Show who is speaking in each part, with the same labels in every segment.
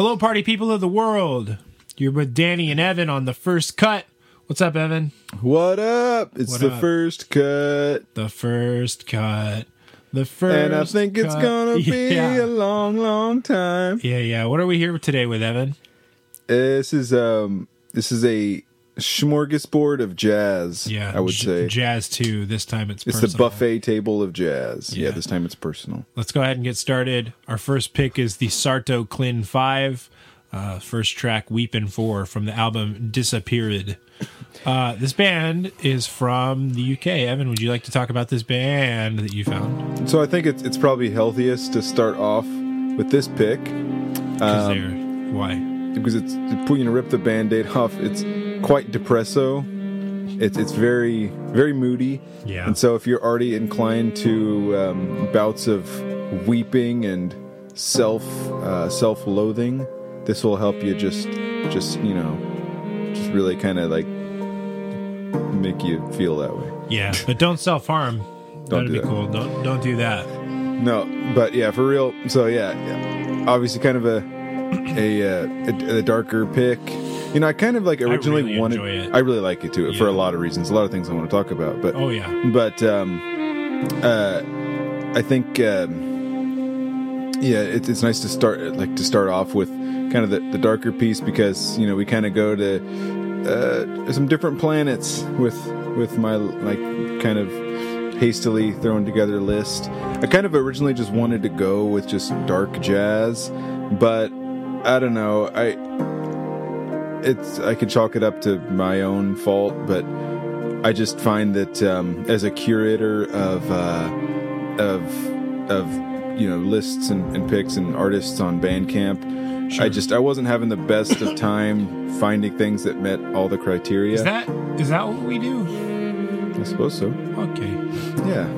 Speaker 1: Hello, party people of the world. You're with Danny and Evan on the first cut. What's up, Evan?
Speaker 2: What up? It's
Speaker 1: What
Speaker 2: the
Speaker 1: up?
Speaker 2: first cut.
Speaker 1: The first cut. The first.
Speaker 2: And I think it's
Speaker 1: cut.
Speaker 2: gonna be
Speaker 1: Yeah.
Speaker 2: a long, long time.
Speaker 1: yeah, yeah. What are we here today with, Evan?
Speaker 2: This is um this is a smorgasbord of jazz.
Speaker 1: Yeah,
Speaker 2: I would
Speaker 1: j-
Speaker 2: say.
Speaker 1: jazz too. This time it's
Speaker 2: it's
Speaker 1: personal.
Speaker 2: the buffet table of jazz. Yeah.
Speaker 1: Yeah.
Speaker 2: this time it's personal.
Speaker 1: Let's go ahead and get started. Our first pick is the Sarto Klyn Five. Uh, first track, Weepin' For, from the album Disappeared. Uh, this band is from the UK. Evan, would you like to talk about this band that you found?
Speaker 2: So I think it's it's probably healthiest to start off with this pick. Um,
Speaker 1: why?
Speaker 2: because it's you know rip the band-aid off it's quite depresso it's it's very very moody
Speaker 1: Yeah.
Speaker 2: and so if you're already inclined to um, bouts of weeping and self uh, self-loathing this will help you just just you know just really kind of like make you feel that way
Speaker 1: Yeah, but don't self harm. That'd
Speaker 2: do
Speaker 1: be
Speaker 2: that.
Speaker 1: cool. Don't don't do that.
Speaker 2: No, but yeah, for real. So yeah, yeah. obviously, kind of a a, uh, a a darker pick. You know, I kind of like originally
Speaker 1: really
Speaker 2: wanted.
Speaker 1: enjoy it.
Speaker 2: I really like it too for a lot of reasons. A lot of things I want to talk about, but
Speaker 1: Oh yeah,
Speaker 2: but um, uh, I think um, yeah, it's it's nice to start like to start off with kind of the, the darker piece because you know we kind of go to uh, some different planets with with my like kind of hastily thrown together list. I kind of originally just wanted to go with just dark jazz, but I don't know. I it's I could chalk it up to my own fault, but I just find that um, as a curator of uh, of of you know lists and, and picks and artists on Bandcamp,
Speaker 1: Sure.
Speaker 2: I just I wasn't having the best of time finding things that met all the criteria.
Speaker 1: is that is that what we do?
Speaker 2: I suppose so.
Speaker 1: Okay,
Speaker 2: Yeah.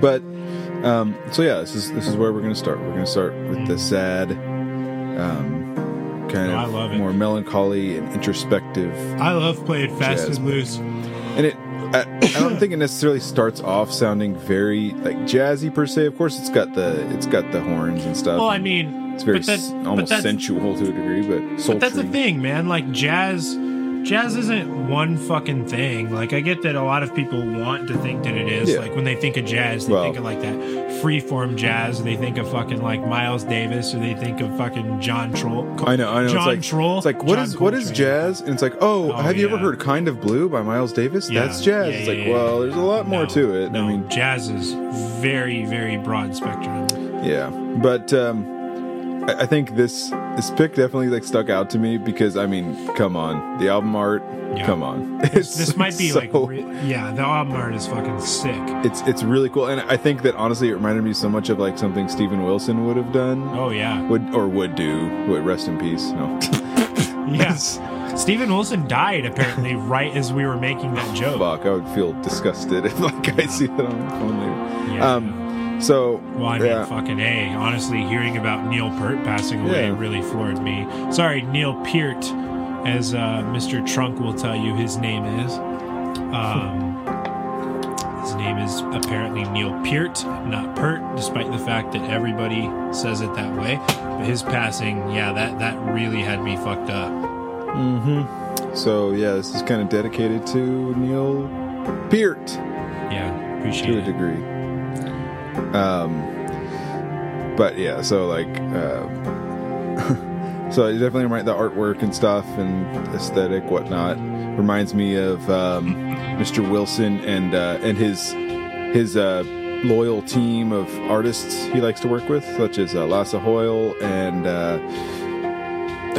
Speaker 2: But um, so yeah, this is this is where we're gonna start. We're gonna start with the sad, um, kind
Speaker 1: I
Speaker 2: of more melancholy and introspective
Speaker 1: I love playing fast
Speaker 2: Jazz
Speaker 1: and loose.
Speaker 2: and it I, I don't think it necessarily starts off sounding very like jazzy per se of course it's got the it's got the horns and stuff
Speaker 1: Well, I mean,
Speaker 2: it's very
Speaker 1: but but
Speaker 2: almost sensual to a degree but sultry
Speaker 1: But that's the thing, man. Like jazz, jazz isn't one fucking thing. Like I get that a lot of people want to think that it is.
Speaker 2: Yeah.
Speaker 1: Like when they think of jazz, they
Speaker 2: Well-
Speaker 1: think of like that freeform jazz. They think of fucking like Miles Davis, or they think of fucking John Troll.
Speaker 2: I know, I know.
Speaker 1: John
Speaker 2: it's like,
Speaker 1: Troll.
Speaker 2: It's like what
Speaker 1: John
Speaker 2: is what is jazz? And it's like, oh,
Speaker 1: Oh,
Speaker 2: have you ever heard "Kind of Blue" by Miles Davis?
Speaker 1: Yeah,
Speaker 2: That's jazz.
Speaker 1: yeah,
Speaker 2: it's
Speaker 1: yeah,
Speaker 2: like,
Speaker 1: yeah,
Speaker 2: well, there's a lot more
Speaker 1: No,
Speaker 2: to it.
Speaker 1: No,
Speaker 2: I mean,
Speaker 1: jazz is very, very broad spectrum.
Speaker 2: yeah, but um, I, I think this this pick definitely like stuck out to me because I mean, come on, the album art,
Speaker 1: Yeah.
Speaker 2: come on,
Speaker 1: This,
Speaker 2: It's
Speaker 1: this might be
Speaker 2: so-
Speaker 1: like, re- yeah, the album art is fucking sick.
Speaker 2: it's it's really cool, and I think that honestly, it reminded me so much of like something Steven Wilson would have done,
Speaker 1: Oh yeah,
Speaker 2: would or would do. Would rest in peace. No,
Speaker 1: yes. Steven Wilson died apparently right as we were making that joke.
Speaker 2: fuck, I would feel disgusted if like I see that on the phone later.
Speaker 1: Yeah.
Speaker 2: Um, so
Speaker 1: Well, I mean,
Speaker 2: yeah.
Speaker 1: fucking A. Honestly, hearing about Neil Peart passing away
Speaker 2: Yeah.
Speaker 1: really floored me. Sorry, Neil Peart, as uh, Mr. Trunk will tell you his name is. Um, his name is apparently Neil Peart, not Pert, despite the fact that everybody says it that way. But his passing, yeah, that, that really had me fucked up. Mhm.
Speaker 2: So yeah, this is kind of dedicated to Neil Peart
Speaker 1: Yeah, appreciate
Speaker 2: to a
Speaker 1: it.
Speaker 2: degree. Um, but yeah, so like, uh, so it definitely remind the artwork and stuff and aesthetic, whatnot, reminds me of um, Mr. Wilson and uh, and his his uh, loyal team of artists he likes to work with, such as uh, Lasse Hoile and uh,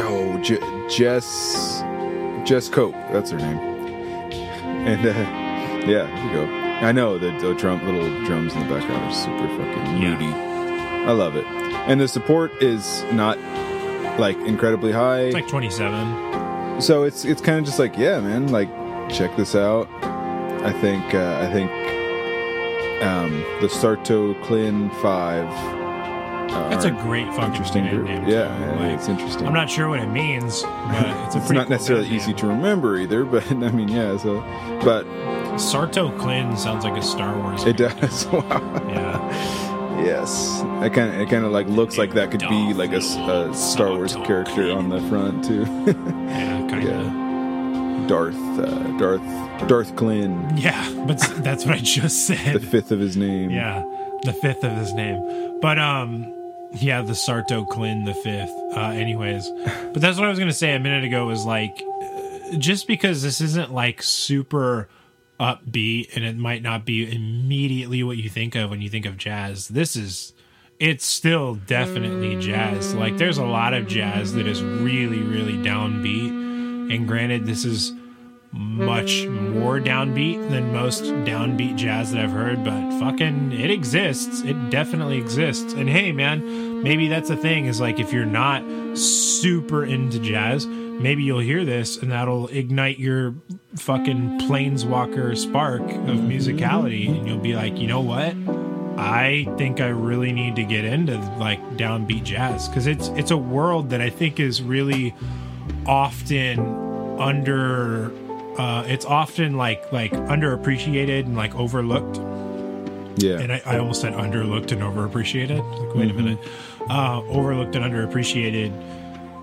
Speaker 2: oh J- Jess Jess Cope, that's her name. And uh, yeah, we go. I know the, the drum, little drums in the background are super fucking
Speaker 1: Yeah.
Speaker 2: moody. I love it, and the support is not like incredibly high.
Speaker 1: It's like 27.
Speaker 2: so it's it's kind of just like yeah, man, like check this out. I think uh, I think um, the Sarto Klyn Five. Uh,
Speaker 1: That's a
Speaker 2: are
Speaker 1: great fucking
Speaker 2: interesting
Speaker 1: band
Speaker 2: group.
Speaker 1: name.
Speaker 2: Yeah,
Speaker 1: too.
Speaker 2: yeah,
Speaker 1: Like,
Speaker 2: it's interesting.
Speaker 1: I'm not sure what it means, but it's a
Speaker 2: it's
Speaker 1: pretty
Speaker 2: not
Speaker 1: cool
Speaker 2: necessarily
Speaker 1: band
Speaker 2: easy
Speaker 1: name.
Speaker 2: to remember either, but I mean, yeah. So, but
Speaker 1: Sarto Klyn sounds like a Star Wars.
Speaker 2: it
Speaker 1: character.
Speaker 2: does. wow.
Speaker 1: Yeah.
Speaker 2: Yes, it kind of it kind of like looks like that could be like a Star Wars character on the front too.
Speaker 1: Yeah, kind of.
Speaker 2: Yeah. Darth, uh, Darth, Darth Klin,
Speaker 1: Yeah, but that's what I just said.
Speaker 2: the fifth of his name.
Speaker 1: Yeah, the fifth of his name. But um, yeah, the Sarto Klyn the fifth. Uh, anyways, but that's what I was gonna say a minute ago. Was like, uh, just because this isn't like super upbeat, and it might not be immediately what you think of when you think of jazz. This is. It's still definitely jazz. Like, there's a lot of jazz that is really, really downbeat. And granted, this is much more downbeat than most downbeat jazz that I've heard, but fucking it exists. It definitely exists. And hey, man, maybe that's the thing is like if you're not super into jazz, maybe you'll hear this and that'll ignite your fucking planeswalker spark of musicality and you'll be like, you know what? I think I really need to get into like downbeat jazz because it's it's a world that I think is really often under uh it's often like like underappreciated and like overlooked.
Speaker 2: Yeah,
Speaker 1: and I, I almost said underlooked and overappreciated. Like wait a minute. Uh overlooked and underappreciated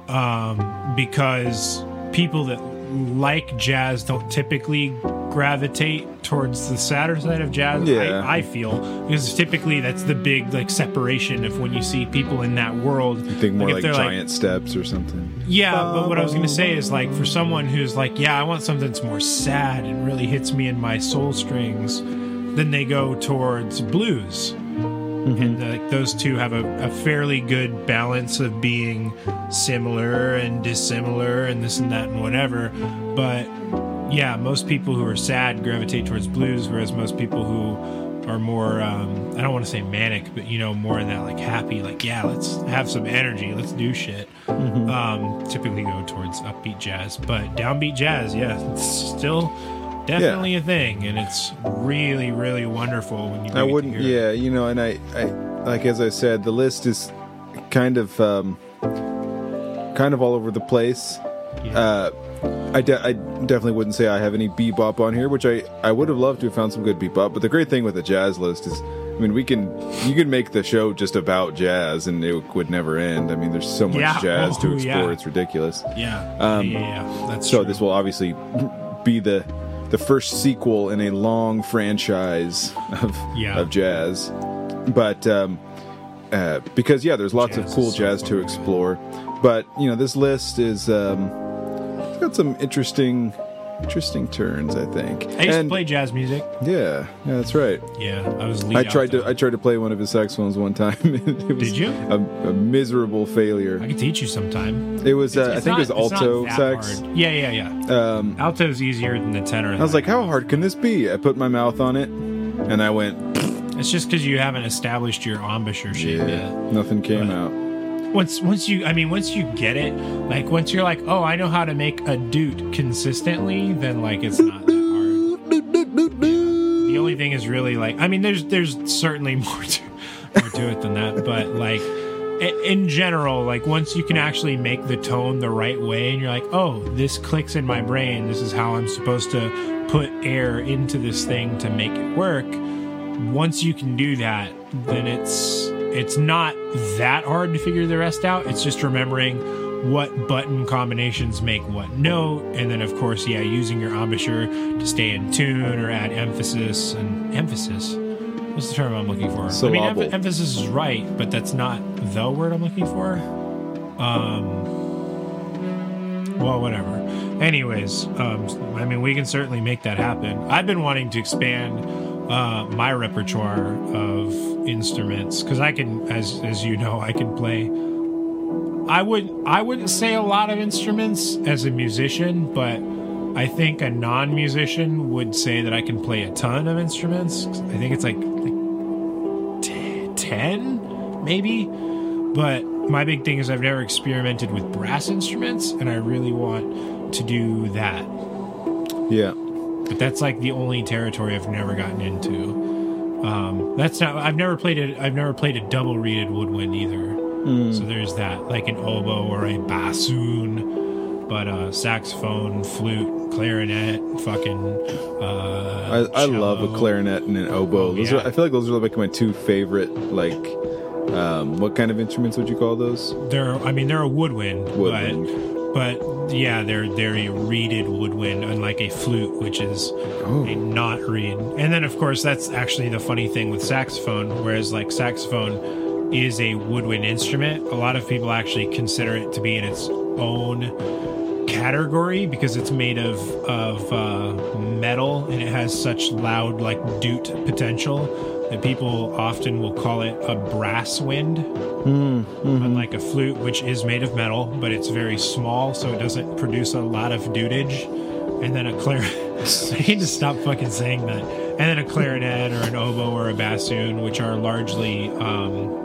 Speaker 1: um because people that like jazz don't typically gravitate towards the sadder side of jazz
Speaker 2: Yeah.
Speaker 1: I, I feel because typically that's the big like separation of when you see people in that world
Speaker 2: I think more like,
Speaker 1: they're,
Speaker 2: giant steps or something.
Speaker 1: yeah, but what I was going to say is like for someone who's like, yeah, I want something that's more sad and really hits me in my soul strings, then they go towards blues. Mm-hmm. And like those two have a, a fairly good balance of being similar and dissimilar and this and that and whatever. But yeah, most people who are sad gravitate towards blues, whereas most people who are more um, I don't want to say manic, but you know, more in that like happy, like yeah, let's have some energy, let's do shit. Um, typically go towards upbeat jazz, but downbeat jazz, yeah, it's still definitely a thing, and it's really, really wonderful when you.
Speaker 2: I wouldn't. Yeah, you know, and I, I, like as I said, the list is kind of, um, kind of all over the place. Uh, I, de- I definitely wouldn't say I have any bebop on here, which I, I would have loved to have found some good bebop. But the great thing with the jazz list is, I mean, we can you can make the show just about jazz, and it would never end. I mean, there's so much
Speaker 1: Yeah.
Speaker 2: jazz to
Speaker 1: Oh,
Speaker 2: explore;
Speaker 1: yeah.
Speaker 2: it's ridiculous.
Speaker 1: Yeah,
Speaker 2: Um,
Speaker 1: yeah. That's
Speaker 2: So
Speaker 1: true.
Speaker 2: this will obviously be the the first sequel in a long franchise of
Speaker 1: Yeah.
Speaker 2: of jazz. But um, uh, because yeah, there's lots
Speaker 1: Jazz
Speaker 2: of cool
Speaker 1: so
Speaker 2: jazz to explore. But you know, this list is um, got some interesting interesting turns. I think.
Speaker 1: I used
Speaker 2: and
Speaker 1: to play jazz music.
Speaker 2: yeah, yeah, that's right.
Speaker 1: Yeah, I was.
Speaker 2: I tried to. I tried to play one of his saxophones one time. it was
Speaker 1: Did you?
Speaker 2: A, a miserable failure.
Speaker 1: I could teach you sometime.
Speaker 2: It was uh, I think
Speaker 1: not-
Speaker 2: it was alto sax.
Speaker 1: hard. Yeah, yeah, yeah.
Speaker 2: Um,
Speaker 1: Alto's easier than the tenor.
Speaker 2: I was like, how hard can this be? I put my mouth on it, and I went,
Speaker 1: it's just because you haven't established your embouchure shape
Speaker 2: yeah,
Speaker 1: yet.
Speaker 2: nothing came out.
Speaker 1: Once, once you, I mean, once you get it, like once you're like, oh, I know how to make a doot consistently, then like it's not that hard. The only thing is really like, I mean, there's there's certainly more to more to it than that, but like in general, like once you can actually make the tone the right way, and you're like, oh, this clicks in my brain. This is how I'm supposed to put air into this thing to make it work. Once you can do that, then it's it's not that hard to figure the rest out. It's just remembering what button combinations make what note, and then of course, yeah, using your embouchure to stay in tune or add emphasis and emphasis. What's the term I'm looking for? I mean,
Speaker 2: Syllable.
Speaker 1: emph- emphasis is right, but that's not the word I'm looking for. Um, well, whatever. Anyways, um, I mean, we can certainly make that happen. I've been wanting to expand uh, my repertoire of instruments because I can, as as you know, I can play. I would I wouldn't say a lot of instruments as a musician, but I think a non-musician would say that I can play a ton of instruments. I think it's like, like t- ten, maybe. But my big thing is I've never experimented with brass instruments, and I really want to do that.
Speaker 2: Yeah,
Speaker 1: But that's like the only territory I've never gotten into. Um, that's not. I've never played it. I've never played a double reeded woodwind either. So there's that, like an oboe or a bassoon. but uh, saxophone, flute, clarinet, fucking. Uh,
Speaker 2: I, I love a clarinet and an oboe. Those
Speaker 1: yeah.
Speaker 2: are, I feel like those are like my two favorite. Like, um, what kind of instruments would you call those?
Speaker 1: They're, I mean, they're a woodwind,
Speaker 2: Woodwind.
Speaker 1: but but yeah, they're they're a reeded woodwind, unlike a flute, which is
Speaker 2: Oh.
Speaker 1: a not reed. And then, of course, that's actually the funny thing with saxophone. Whereas, like saxophone is a woodwind instrument, a lot of people actually consider it to be in its own category because it's made of of uh, metal and it has such loud like doot potential that people often will call it a brass wind unlike a flute which is made of metal but it's very small so it doesn't produce a lot of dudage. and then a clarinet i need to stop fucking saying that and then a clarinet or an oboe or a bassoon which are largely um,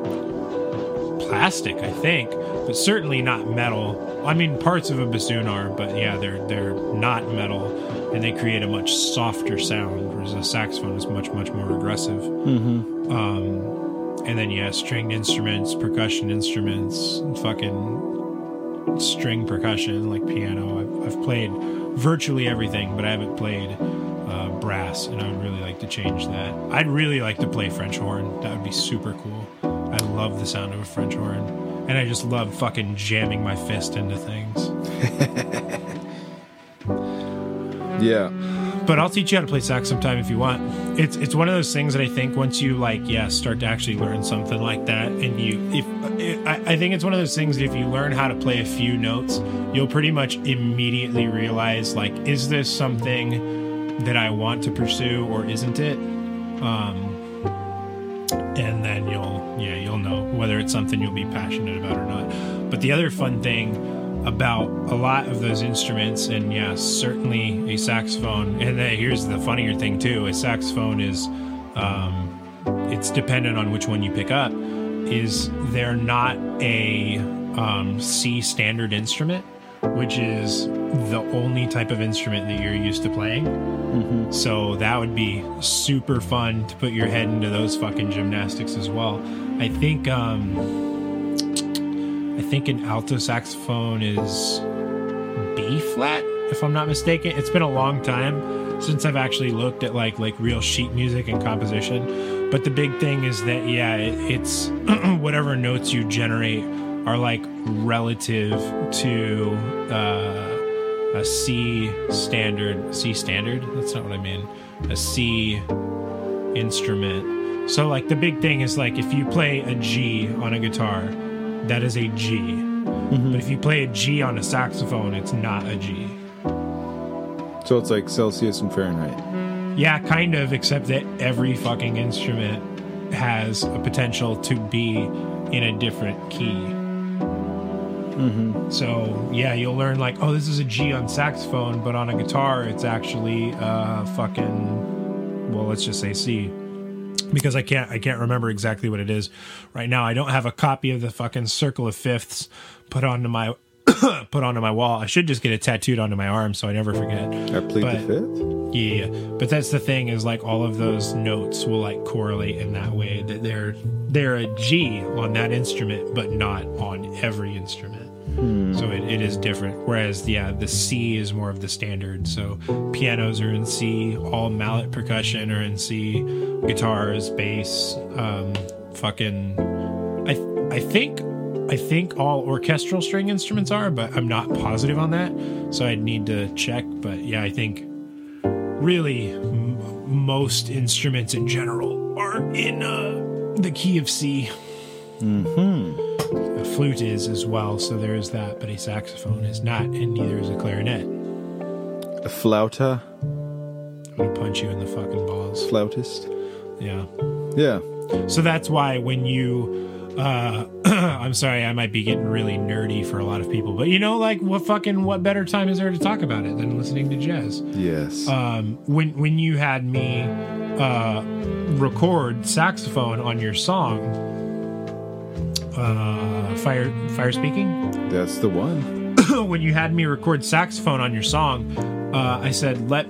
Speaker 1: plastic, I think, but certainly not metal. I mean, parts of a bassoon are, but yeah, they're they're not metal, and they create a much softer sound. Whereas a saxophone is much much more aggressive. Mm-hmm. Um, and then yeah, stringed instruments, percussion instruments, fucking string percussion like piano. I've, I've played virtually everything, but I haven't played uh, brass, and I would really like to change that. I'd really like to play French horn. That would be super cool. I love the sound of a French horn, and I just love fucking jamming my fist into things.
Speaker 2: Yeah.
Speaker 1: But I'll teach you how to play sax sometime if you want. It's it's one of those things that I think once you like, yeah, start to actually learn something like that, and you, if I, I think it's one of those things that if you learn how to play a few notes, you'll pretty much immediately realize like, is this something that I want to pursue or isn't it? Um, and then you'll yeah you'll know whether it's something you'll be passionate about or not. But the other fun thing about a lot of those instruments, and yeah, certainly a saxophone. And then here's the funnier thing too: a saxophone is, um, it's dependent on which one you pick up. Is they're not a um, C standard instrument, which is the only type of instrument that you're used to playing. So that would be super fun to put your head into those fucking gymnastics as well. I think um I think an alto saxophone is B flat, if I'm not mistaken. It's been a long time since I've actually looked at like like real sheet music and composition. But the big thing is that yeah, it, it's whatever notes you generate are like relative to uh a C standard C standard. That's not what I mean. A C instrument. So like the big thing is like if you play a G on a guitar, that is a G. But if you play a G on a saxophone, it's not a G.
Speaker 2: So it's like Celsius and Fahrenheit.
Speaker 1: Yeah, kind of, except that every fucking instrument has a potential to be in a different key. So yeah, you'll learn like, oh, this is a G on saxophone, but on a guitar, it's actually uh, fucking, well, let's just say C, because I can't, I can't remember exactly what it is right now. I don't have a copy of the fucking Circle of Fifths put onto my put onto my wall. I should just get it tattooed onto my arm so I never forget.
Speaker 2: I plead
Speaker 1: But-
Speaker 2: the fifth.
Speaker 1: Yeah, but that's the thing is like all of those notes will like correlate in that way that they're they're a G on that instrument, but not on every instrument. So it, it is different. Whereas yeah, the C is more of the standard. So pianos are in C, all mallet percussion are in C, guitars, bass, um, fucking. I I think I think all orchestral string instruments are, but I'm not positive on that. So I'd need to check. But yeah, I think really m- most instruments in general are in uh, the key of C. Mm-hmm. Flute is as well, so there is that, but a saxophone is not, and neither is a clarinet.
Speaker 2: A flauta,
Speaker 1: I'm gonna punch you in the fucking balls.
Speaker 2: flautist.
Speaker 1: Yeah.
Speaker 2: Yeah.
Speaker 1: So that's why when you uh I'm sorry, I might be getting really nerdy for a lot of people, but you know like what fucking what better time is there to talk about it than listening to jazz?
Speaker 2: Yes.
Speaker 1: um, when when you had me uh, record saxophone on your song, uh, fire fire speaking.
Speaker 2: That's the one.
Speaker 1: when you had me record saxophone on your song, uh, I said, "Let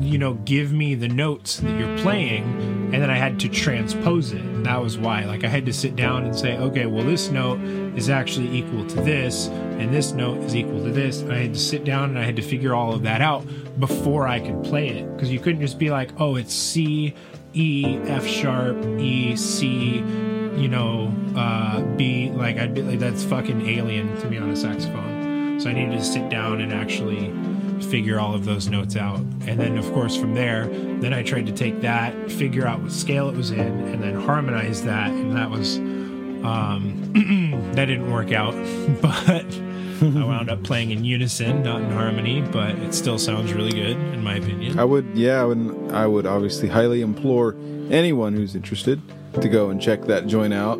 Speaker 1: you know, give me the notes that you're playing, and then I had to transpose it. That was why. Like I had to sit down and say, okay, well this note is actually equal to this, and this note is equal to this. And I had to sit down and I had to figure all of that out before I could play it because you couldn't just be like, oh, it's C, E, F sharp, E, C, you know, uh, B. Like I'd be like, that's fucking alien to me on a saxophone. So I needed to sit down and actually figure all of those notes out. And then, of course, from there, then I tried to take that, figure out what scale it was in, and then harmonize that. And that was, um, that didn't work out. But I wound up playing in unison, not in harmony, but it still sounds really good, in my opinion.
Speaker 2: I would, yeah, I would, I would obviously highly implore anyone who's interested to go and check that joint out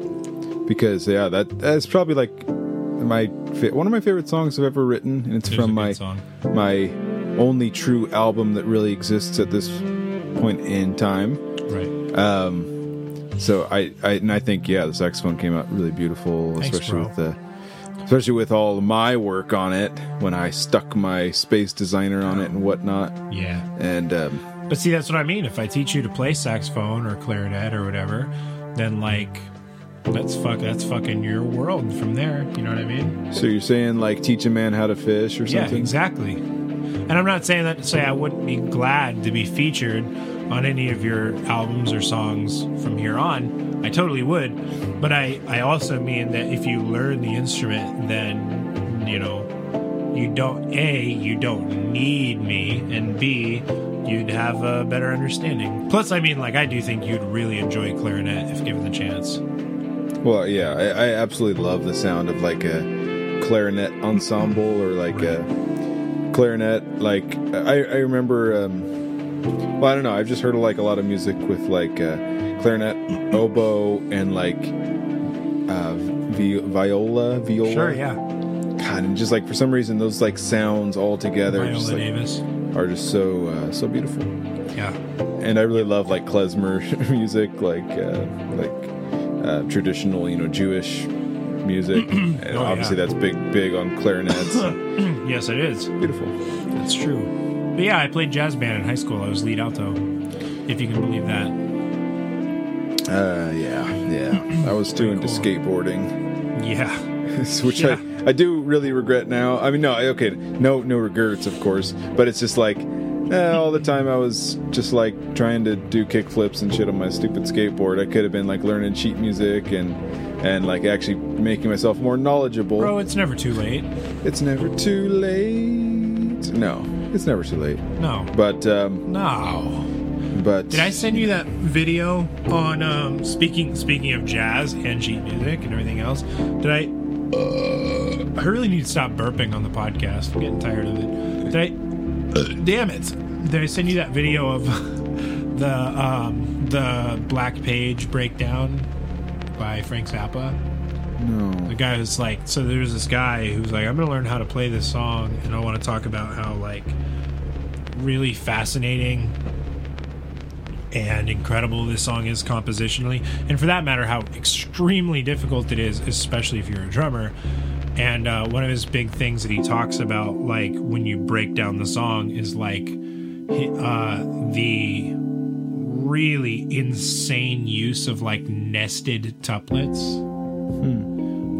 Speaker 2: because, yeah, that that's probably like my one of my favorite songs I've ever written, and it's
Speaker 1: a
Speaker 2: from my
Speaker 1: song.
Speaker 2: my only true album that really exists at this point in time.
Speaker 1: Right.
Speaker 2: Um, so I, I and I think yeah, the saxophone came out really beautiful,
Speaker 1: Thanks,
Speaker 2: especially
Speaker 1: bro.
Speaker 2: with the especially with all my work on it when I stuck my space designer on it and whatnot.
Speaker 1: Yeah.
Speaker 2: And um,
Speaker 1: But see, that's what I mean. If I teach you to play saxophone or clarinet or whatever, then like that's fuck that's fucking your world from there. You know what I mean?
Speaker 2: so you're saying like teach a man how to fish or something?
Speaker 1: Yeah, exactly. And I'm not saying that to say I wouldn't be glad to be featured on any of your albums or songs from here on. I totally would. But I, I also mean that if you learn the instrument, then, you know, you don't, A, you don't need me, and B, you'd have a better understanding. Plus, I mean, like, I do think you'd really enjoy clarinet if given the chance.
Speaker 2: Well, yeah, I, I absolutely love the sound of like a clarinet ensemble or like a clarinet. Like I, I remember. Um, well, I don't know. I've just heard like a lot of music with like uh, clarinet, oboe, and like uh, vi- viola, viola.
Speaker 1: Sure, yeah.
Speaker 2: God, and just like for some reason, those like sounds all together
Speaker 1: Viola
Speaker 2: just, like,
Speaker 1: Davis.
Speaker 2: are just so uh, so beautiful.
Speaker 1: Yeah.
Speaker 2: And I really love like klezmer music, like uh, like uh, traditional, you know, Jewish music. and
Speaker 1: Oh,
Speaker 2: obviously,
Speaker 1: yeah.
Speaker 2: that's big, big on clarinets.
Speaker 1: Yes, it is.
Speaker 2: Beautiful.
Speaker 1: That's true. But yeah, I played jazz band in high school. I was lead alto, if you can believe that.
Speaker 2: Uh, yeah, yeah. I was too into
Speaker 1: cool.
Speaker 2: skateboarding,
Speaker 1: Yeah.
Speaker 2: which
Speaker 1: Yeah.
Speaker 2: I I do really regret now. I mean, no, okay, no, no regrets, of course, but it's just like. Eh, all the time I was just like trying to do kick flips and shit on my stupid skateboard. I could have been like learning sheet music and and like actually making myself more knowledgeable.
Speaker 1: Bro, it's never too late.
Speaker 2: It's never too late. No, it's never too late.
Speaker 1: No.
Speaker 2: But um,
Speaker 1: No.
Speaker 2: but
Speaker 1: Did I send you that video on um speaking speaking of jazz and sheet music and everything else? Did I uh, I really need to stop burping on the podcast. I'm getting tired of it. Did I damn it. Did I send you that video of the um the Black Page breakdown by Frank Zappa?
Speaker 2: no.
Speaker 1: The guy was like, so there's this guy who's like, I'm gonna learn how to play this song, and I want to talk about how like really fascinating and incredible this song is compositionally, and for that matter, how extremely difficult it is, especially if you're a drummer. And uh, one of his big things that he talks about, like when you break down the song, is like uh, the really insane use of like nested tuplets.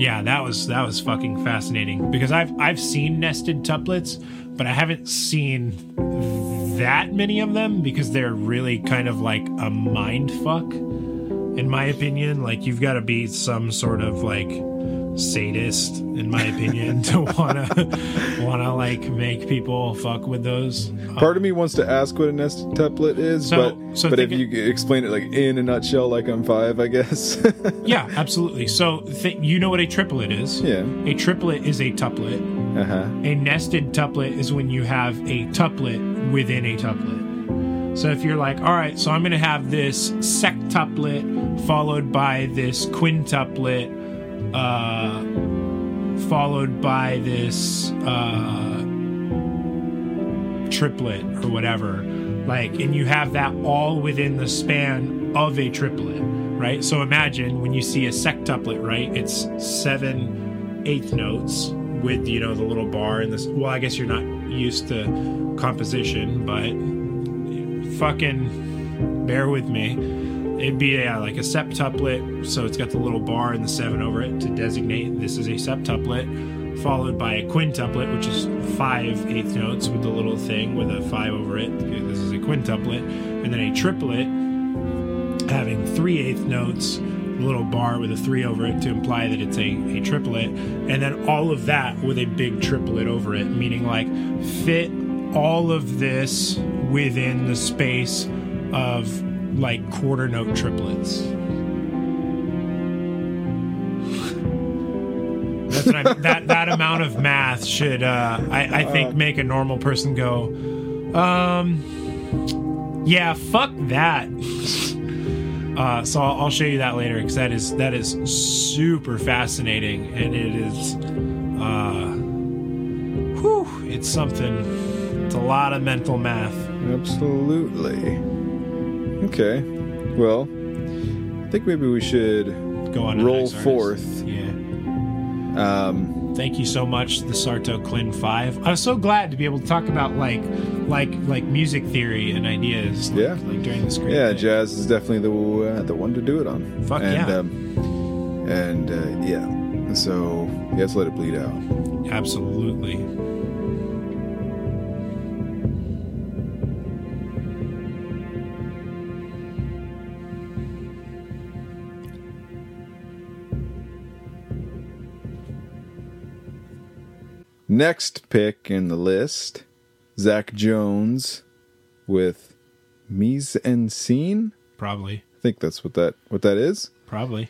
Speaker 1: Yeah, that was that was fucking fascinating because I've I've seen nested tuplets, but I haven't seen that many of them because they're really kind of like a mind fuck in my opinion. Like you've got to be some sort of like sadist in my opinion to wanna wanna like make people fuck with those.
Speaker 2: Part of me wants to ask what a nested tuplet is,
Speaker 1: So-
Speaker 2: but
Speaker 1: so
Speaker 2: but if you explain it like in a nutshell, like I'm five, I guess.
Speaker 1: Yeah, absolutely. So th- you know what a triplet is?
Speaker 2: yeah.
Speaker 1: A triplet is a tuplet.
Speaker 2: Uh huh.
Speaker 1: A nested tuplet is when you have a tuplet within a tuplet. So if you're like, all right, so I'm going to have this sectuplet followed by this quintuplet, uh, followed by this uh, triplet or whatever, like, and you have that all within the span of a triplet, right? So imagine when you see a sectuplet, right? It's seven eighth notes with you know the little bar and this. Well, I guess you're not used to composition, but fucking bear with me. It'd be a, uh, like a septuplet. So it's got the little bar and the seven over it to designate this is a septuplet, followed by a quintuplet, which is five eighth notes with the little thing with a five over it. This is a quintuplet, and then a triplet having three eighth notes, a little bar with a three over it to imply that it's a, a triplet, and then all of that with a big triplet over it, meaning like fit all of this within the space of like quarter note triplets. That's what I, that that amount of math should uh, I, I think make a normal person go, um, yeah, fuck that. Uh, so I'll, I'll show you that later because that is that is super fascinating and it is, uh, whew, it's something. It's a lot of mental math.
Speaker 2: Absolutely. Okay. Well, I think maybe we should
Speaker 1: Go on.
Speaker 2: Roll forth.
Speaker 1: Yeah.
Speaker 2: Um,
Speaker 1: Thank you so much, the Sarto Klyn Five. I was so glad to be able to talk about like, like, like music theory and ideas. Like,
Speaker 2: Yeah.
Speaker 1: Like during this great.
Speaker 2: yeah,
Speaker 1: thing.
Speaker 2: jazz is definitely the uh, the one to do it on.
Speaker 1: Fuck
Speaker 2: and,
Speaker 1: yeah.
Speaker 2: Um, and uh, yeah, so yeah, let's let it bleed out.
Speaker 1: Absolutely.
Speaker 2: Next pick in the list, Zakk Jones with mise en scene.
Speaker 1: Probably.
Speaker 2: I think that's what that what that is.
Speaker 1: Probably.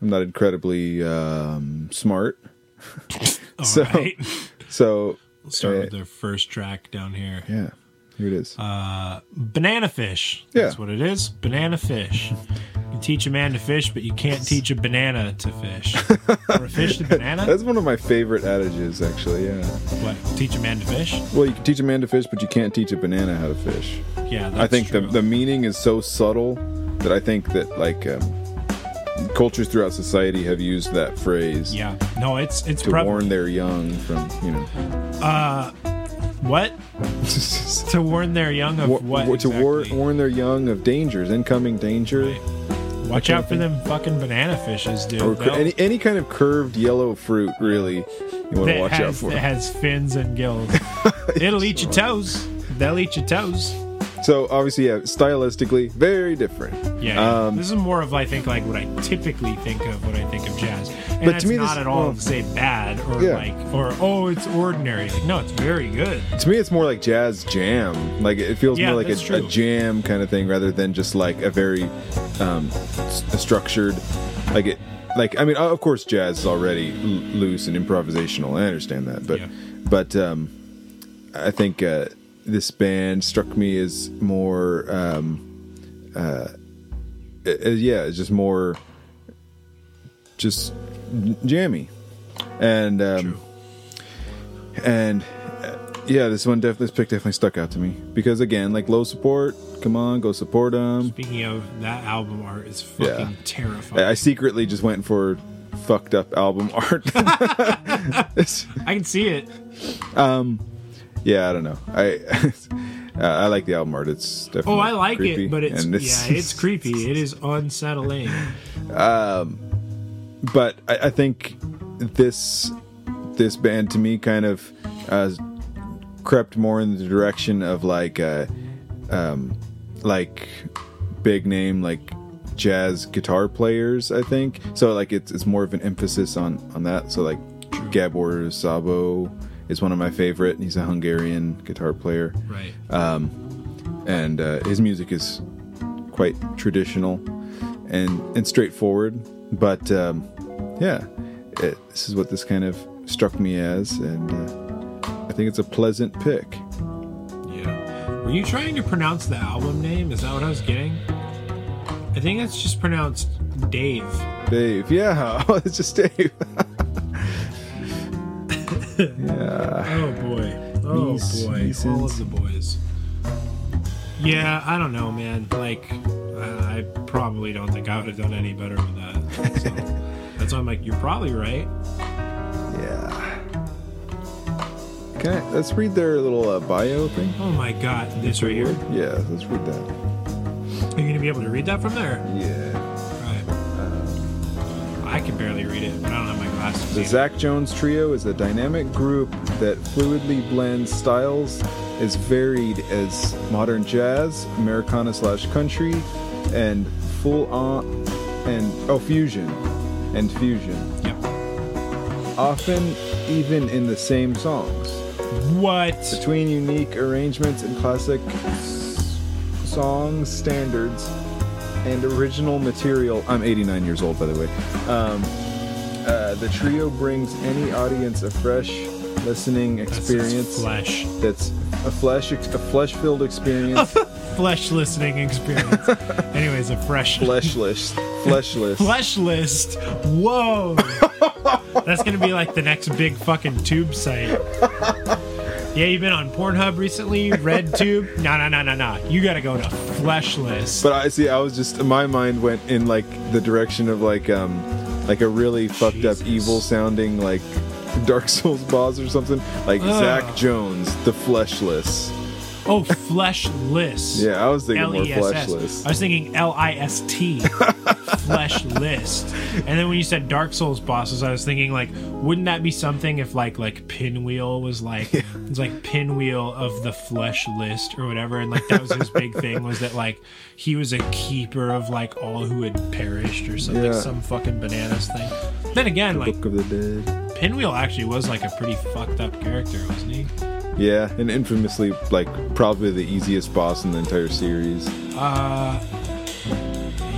Speaker 2: I'm not incredibly um, smart,
Speaker 1: All
Speaker 2: So-
Speaker 1: right.
Speaker 2: so
Speaker 1: Let's start
Speaker 2: uh,
Speaker 1: with the first track down here.
Speaker 2: yeah, here it is.
Speaker 1: Uh, banana fish. That's
Speaker 2: Yeah.
Speaker 1: what it is. Banana fish. You can teach a man to fish, but you can't teach a banana to fish. or a fish to banana?
Speaker 2: That's one of my favorite adages, actually. Yeah.
Speaker 1: What? Teach a man to fish?
Speaker 2: Well, you can teach a man to fish, but you can't teach a banana how to fish.
Speaker 1: Yeah, that's
Speaker 2: I think
Speaker 1: true.
Speaker 2: the the meaning is so subtle that I think that like um, cultures throughout society have used that phrase
Speaker 1: Yeah. No, it's it's
Speaker 2: to
Speaker 1: prevalent.
Speaker 2: warn their young from you know
Speaker 1: What? To warn their young of
Speaker 2: wa-
Speaker 1: what?
Speaker 2: to war, warn their young of dangers, incoming danger,
Speaker 1: Right. Watch out for them fucking banana fishes, dude.
Speaker 2: or cur- any any kind of curved yellow fruit. Really, you want to watch
Speaker 1: has,
Speaker 2: out for.
Speaker 1: that has fins and gills. It'll eat your toes. They'll eat your toes.
Speaker 2: So obviously, yeah, stylistically very different.
Speaker 1: Yeah,
Speaker 2: Um,
Speaker 1: this is more of I think like what I typically think of when I think of jazz, and
Speaker 2: But to me
Speaker 1: not
Speaker 2: this-
Speaker 1: at all
Speaker 2: well-
Speaker 1: say bad or
Speaker 2: Yeah.
Speaker 1: like or oh it's ordinary. Like no, it's very good.
Speaker 2: To me, it's more like jazz jam. Like it feels
Speaker 1: Yeah,
Speaker 2: more like a, a jam kind of thing, rather than just like a very um, s- structured. Like it, like I mean, of course, jazz is already l- loose and improvisational. I understand that, but
Speaker 1: Yeah.
Speaker 2: but um, I think uh, this band struck me as more. Um, uh, uh, yeah, it's just more, just jammy, and um, and uh, yeah, this one definitely, this pick definitely stuck out to me because again, like low support. Come on, go support them.
Speaker 1: Speaking of that album art is fucking
Speaker 2: Yeah.
Speaker 1: terrifying.
Speaker 2: I secretly just went for fucked up album art.
Speaker 1: I can see it.
Speaker 2: yeah, I don't know. I uh, I like the album art. It's definitely
Speaker 1: Oh, I like
Speaker 2: creepy,
Speaker 1: it, but it's,
Speaker 2: and
Speaker 1: yeah, it's creepy. It is unsettling.
Speaker 2: But I, I think this this band to me kind of uh, crept more in the direction of like uh, um, like big name like jazz guitar players. I think so. Like it's it's more of an emphasis on on that. So like Gabor Szabo is one of my favorite. He's a Hungarian guitar player
Speaker 1: Right.
Speaker 2: and uh, his music is quite traditional and and straightforward. But um, yeah, it, this is what this kind of struck me as, and uh, I think it's a pleasant pick.
Speaker 1: Yeah. Were you trying to pronounce the album name? Is that what I was getting? I think it's just pronounced Dave.
Speaker 2: Dave, yeah, oh, it's just Dave. yeah,
Speaker 1: Oh boy. Oh
Speaker 2: Nice,
Speaker 1: boy.
Speaker 2: nice
Speaker 1: All of the boys. Yeah, I don't know, man. Like, I, I probably don't think I would have done any better with that. So that's why I'm like, you're probably right.
Speaker 2: yeah. Okay, let's read their little uh, bio thing.
Speaker 1: Oh my god, this right here.
Speaker 2: Yeah, let's read that.
Speaker 1: Are you gonna be able to read that from there?
Speaker 2: Yeah.
Speaker 1: I can barely read it, but I don't have my glasses.
Speaker 2: The
Speaker 1: either.
Speaker 2: Zakk Jones Trio is a dynamic group that fluidly blends styles as varied as modern jazz, Americana slash country, and full on and oh fusion and fusion.
Speaker 1: Yep.
Speaker 2: Often even in the same songs.
Speaker 1: What?
Speaker 2: Between unique arrangements and classic s- song standards and original material. I'm 89 years old, by the way. Um, uh, the trio brings any audience a fresh listening
Speaker 1: That's
Speaker 2: experience
Speaker 1: Flesh.
Speaker 2: that's a flesh a flesh-filled experience
Speaker 1: Flesh listening experience. Anyways, a fresh
Speaker 2: fleshless fleshless
Speaker 1: flesh list. Whoa. That's gonna be like the next big fucking tube site. Yeah, you've been on Pornhub recently, RedTube. No, no, no, no, no. You gotta go to Flesh List.
Speaker 2: but i see i was just my mind went in like the direction of like um like a really fucked
Speaker 1: Jesus.
Speaker 2: up evil sounding like dark souls boss or something? Like
Speaker 1: Ugh.
Speaker 2: zakk jones the fleshless.
Speaker 1: Oh, fleshless.
Speaker 2: Yeah i was thinking more fleshless.
Speaker 1: I was thinking L I S T, Flesh List. And then when you said Dark Souls bosses, I was thinking like, wouldn't that be something if like like Pinwheel was like it's like Pinwheel of the Flesh List or whatever, and like that was his big thing was that like he was a keeper of like all who had perished or something,
Speaker 2: Yeah.
Speaker 1: some fucking bananas thing. Then again, like
Speaker 2: book of the dead
Speaker 1: Pinwheel actually was like a pretty fucked up character, wasn't he?
Speaker 2: yeah and infamously like probably the easiest boss in the entire series
Speaker 1: Uh,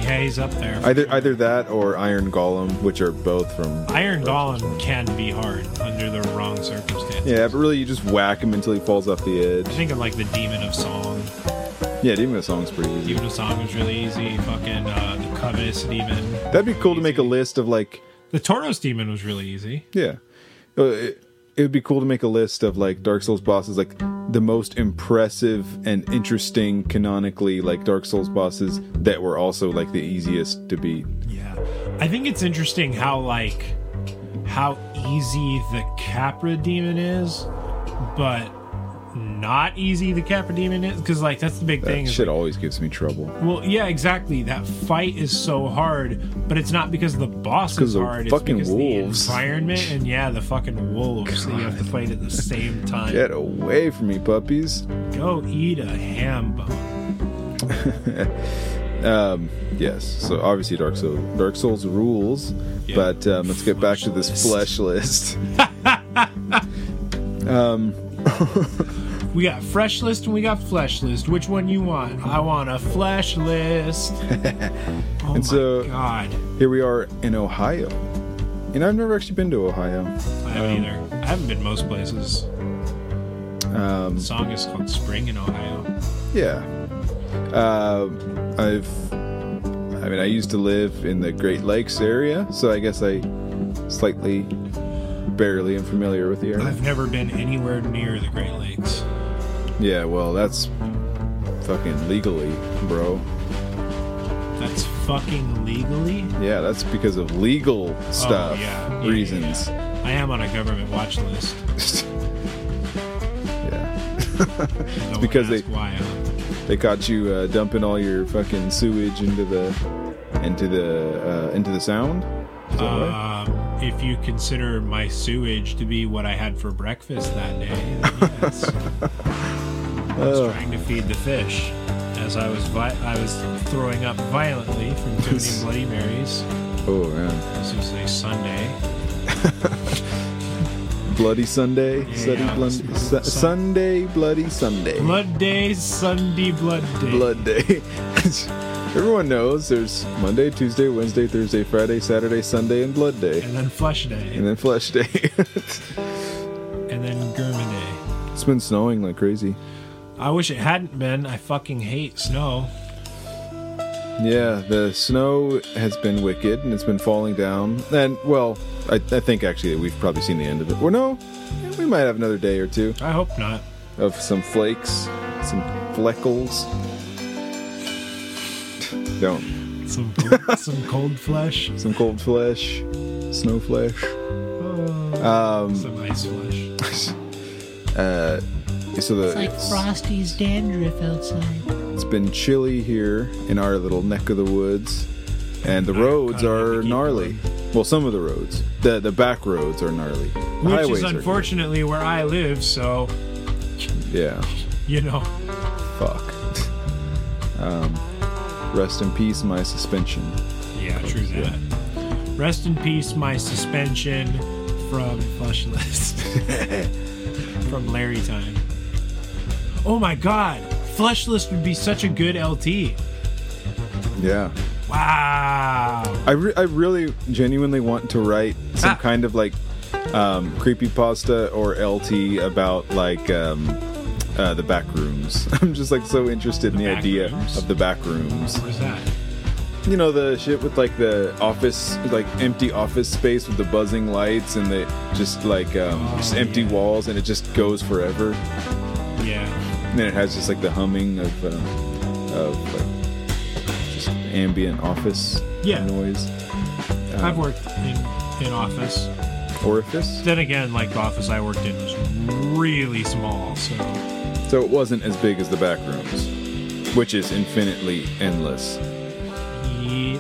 Speaker 1: he's up there.
Speaker 2: either either that or iron golem which are both from
Speaker 1: Iron Golem can be hard under the wrong circumstances.
Speaker 2: yeah but really you just whack him until he falls off the edge I
Speaker 1: Think of like the Demon of Song.
Speaker 2: yeah demon of song's pretty easy
Speaker 1: Demon of Song is really easy. Fucking uh, the Covetous Demon.
Speaker 2: that'd be cool to make a list of like
Speaker 1: The Taurus Demon was really easy.
Speaker 2: Yeah. Uh, It, it would be cool to make a list of like Dark Souls bosses, like the most impressive and interesting canonically like Dark Souls bosses that were also like the easiest to beat.
Speaker 1: Yeah. I think it's interesting how like how easy the Capra Demon is, but not easy the Capra Demon is because like that's the big
Speaker 2: That
Speaker 1: thing.
Speaker 2: shit always gives me trouble.
Speaker 1: Well, yeah, exactly. That fight is so hard, but it's not because the boss is
Speaker 2: of
Speaker 1: hard.
Speaker 2: fucking
Speaker 1: it's because
Speaker 2: wolves.
Speaker 1: the environment and yeah, the fucking wolves that you have to fight at the same time.
Speaker 2: Get away from me, puppies.
Speaker 1: Go eat a ham bone.
Speaker 2: Um, yes. So obviously Dark Souls, Dark Souls rules,
Speaker 1: Yeah.
Speaker 2: but um, let's get back to this
Speaker 1: Flesh
Speaker 2: flesh list.
Speaker 1: We got fresh list and we got flesh list. Which one you want? I want a flesh list. oh my
Speaker 2: so-
Speaker 1: god,
Speaker 2: Here we are in Ohio, and I've never actually been to Ohio.
Speaker 1: I haven't either. I haven't been most places.
Speaker 2: Um,
Speaker 1: The song is called Spring in Ohio.
Speaker 2: Yeah. Uh, I've. I mean, I used to live in the Great Lakes area, so I guess I slightly, barely am familiar with the area.
Speaker 1: I've never been anywhere near the Great Lakes.
Speaker 2: Yeah, well, that's fucking legally, bro.
Speaker 1: That's fucking legally.
Speaker 2: Yeah, that's because of legal stuff
Speaker 1: Oh, yeah. Yeah,
Speaker 2: reasons.
Speaker 1: yeah. I am on a government watch list.
Speaker 2: yeah.
Speaker 1: No
Speaker 2: because they-
Speaker 1: why. Huh?
Speaker 2: They caught you uh, dumping all your fucking sewage into the into the uh, into the sound. That right?
Speaker 1: Um, if you consider my sewage to be what I had for breakfast that day, then yes. I was trying to feed the fish as I was vi- I was throwing up violently from too many Bloody Marys.
Speaker 2: Oh man,
Speaker 1: This was a Sunday.
Speaker 2: Bloody Sunday,
Speaker 1: Yeah,
Speaker 2: Sunday,
Speaker 1: it was-
Speaker 2: bloody, Su- Sunday, Bloody Sunday,
Speaker 1: Blood Day, Sunday, Blood Day.
Speaker 2: Blood Day. Everyone knows there's Monday, Tuesday, Wednesday, Thursday, Friday, Saturday, Sunday, and Blood Day,
Speaker 1: And then Flesh Day.
Speaker 2: and then Flesh Day.
Speaker 1: And then Gurman Day.
Speaker 2: it's been snowing like crazy.
Speaker 1: I wish it hadn't been. I fucking hate snow.
Speaker 2: Yeah, the snow has been wicked and it's been falling down. And well, I, I think actually we've probably seen the end of it. Or no, we might have another day or two
Speaker 1: I hope not.
Speaker 2: of some flakes, some fleckles. Don't.
Speaker 1: Some cold, some cold flesh.
Speaker 2: Some cold flesh, snow flesh.
Speaker 1: Oh,
Speaker 2: Um,
Speaker 1: some ice flesh.
Speaker 2: Uh, so the
Speaker 3: It's like Frosty's dandruff outside.
Speaker 2: it's been chilly here in our little neck of the woods, and the
Speaker 1: I
Speaker 2: roads are
Speaker 1: keep
Speaker 2: gnarly. Well, some of the roads, the the back roads are gnarly. The
Speaker 1: Which is unfortunately where I live, so
Speaker 2: Yeah,
Speaker 1: you know.
Speaker 2: fuck. um, rest in peace, my suspension.
Speaker 1: Yeah, true that. Rest in peace, my suspension from Flush List. from Larry Time. Oh my god! Fleshless would be such a good LT.
Speaker 2: Yeah.
Speaker 1: Wow.
Speaker 2: I, re- I really genuinely want to write some
Speaker 1: Ah.
Speaker 2: kind of like um, creepy pasta or LT about like um, uh, the back rooms. I'm just like so interested in the idea
Speaker 1: rooms?
Speaker 2: of the back rooms.
Speaker 1: Where's that?
Speaker 2: You know the shit with like the office, like empty office space with the buzzing lights and the just like um,
Speaker 1: Oh,
Speaker 2: just empty
Speaker 1: yeah.
Speaker 2: walls and it just goes forever.
Speaker 1: Yeah.
Speaker 2: And then it has just like the humming of uh, of like just ambient office
Speaker 1: Yeah.
Speaker 2: noise.
Speaker 1: I've worked in in office.
Speaker 2: Orifice.
Speaker 1: Then again, like the office I worked in was really small, so
Speaker 2: So it wasn't as big as the back rooms, which is infinitely endless.
Speaker 1: yeah,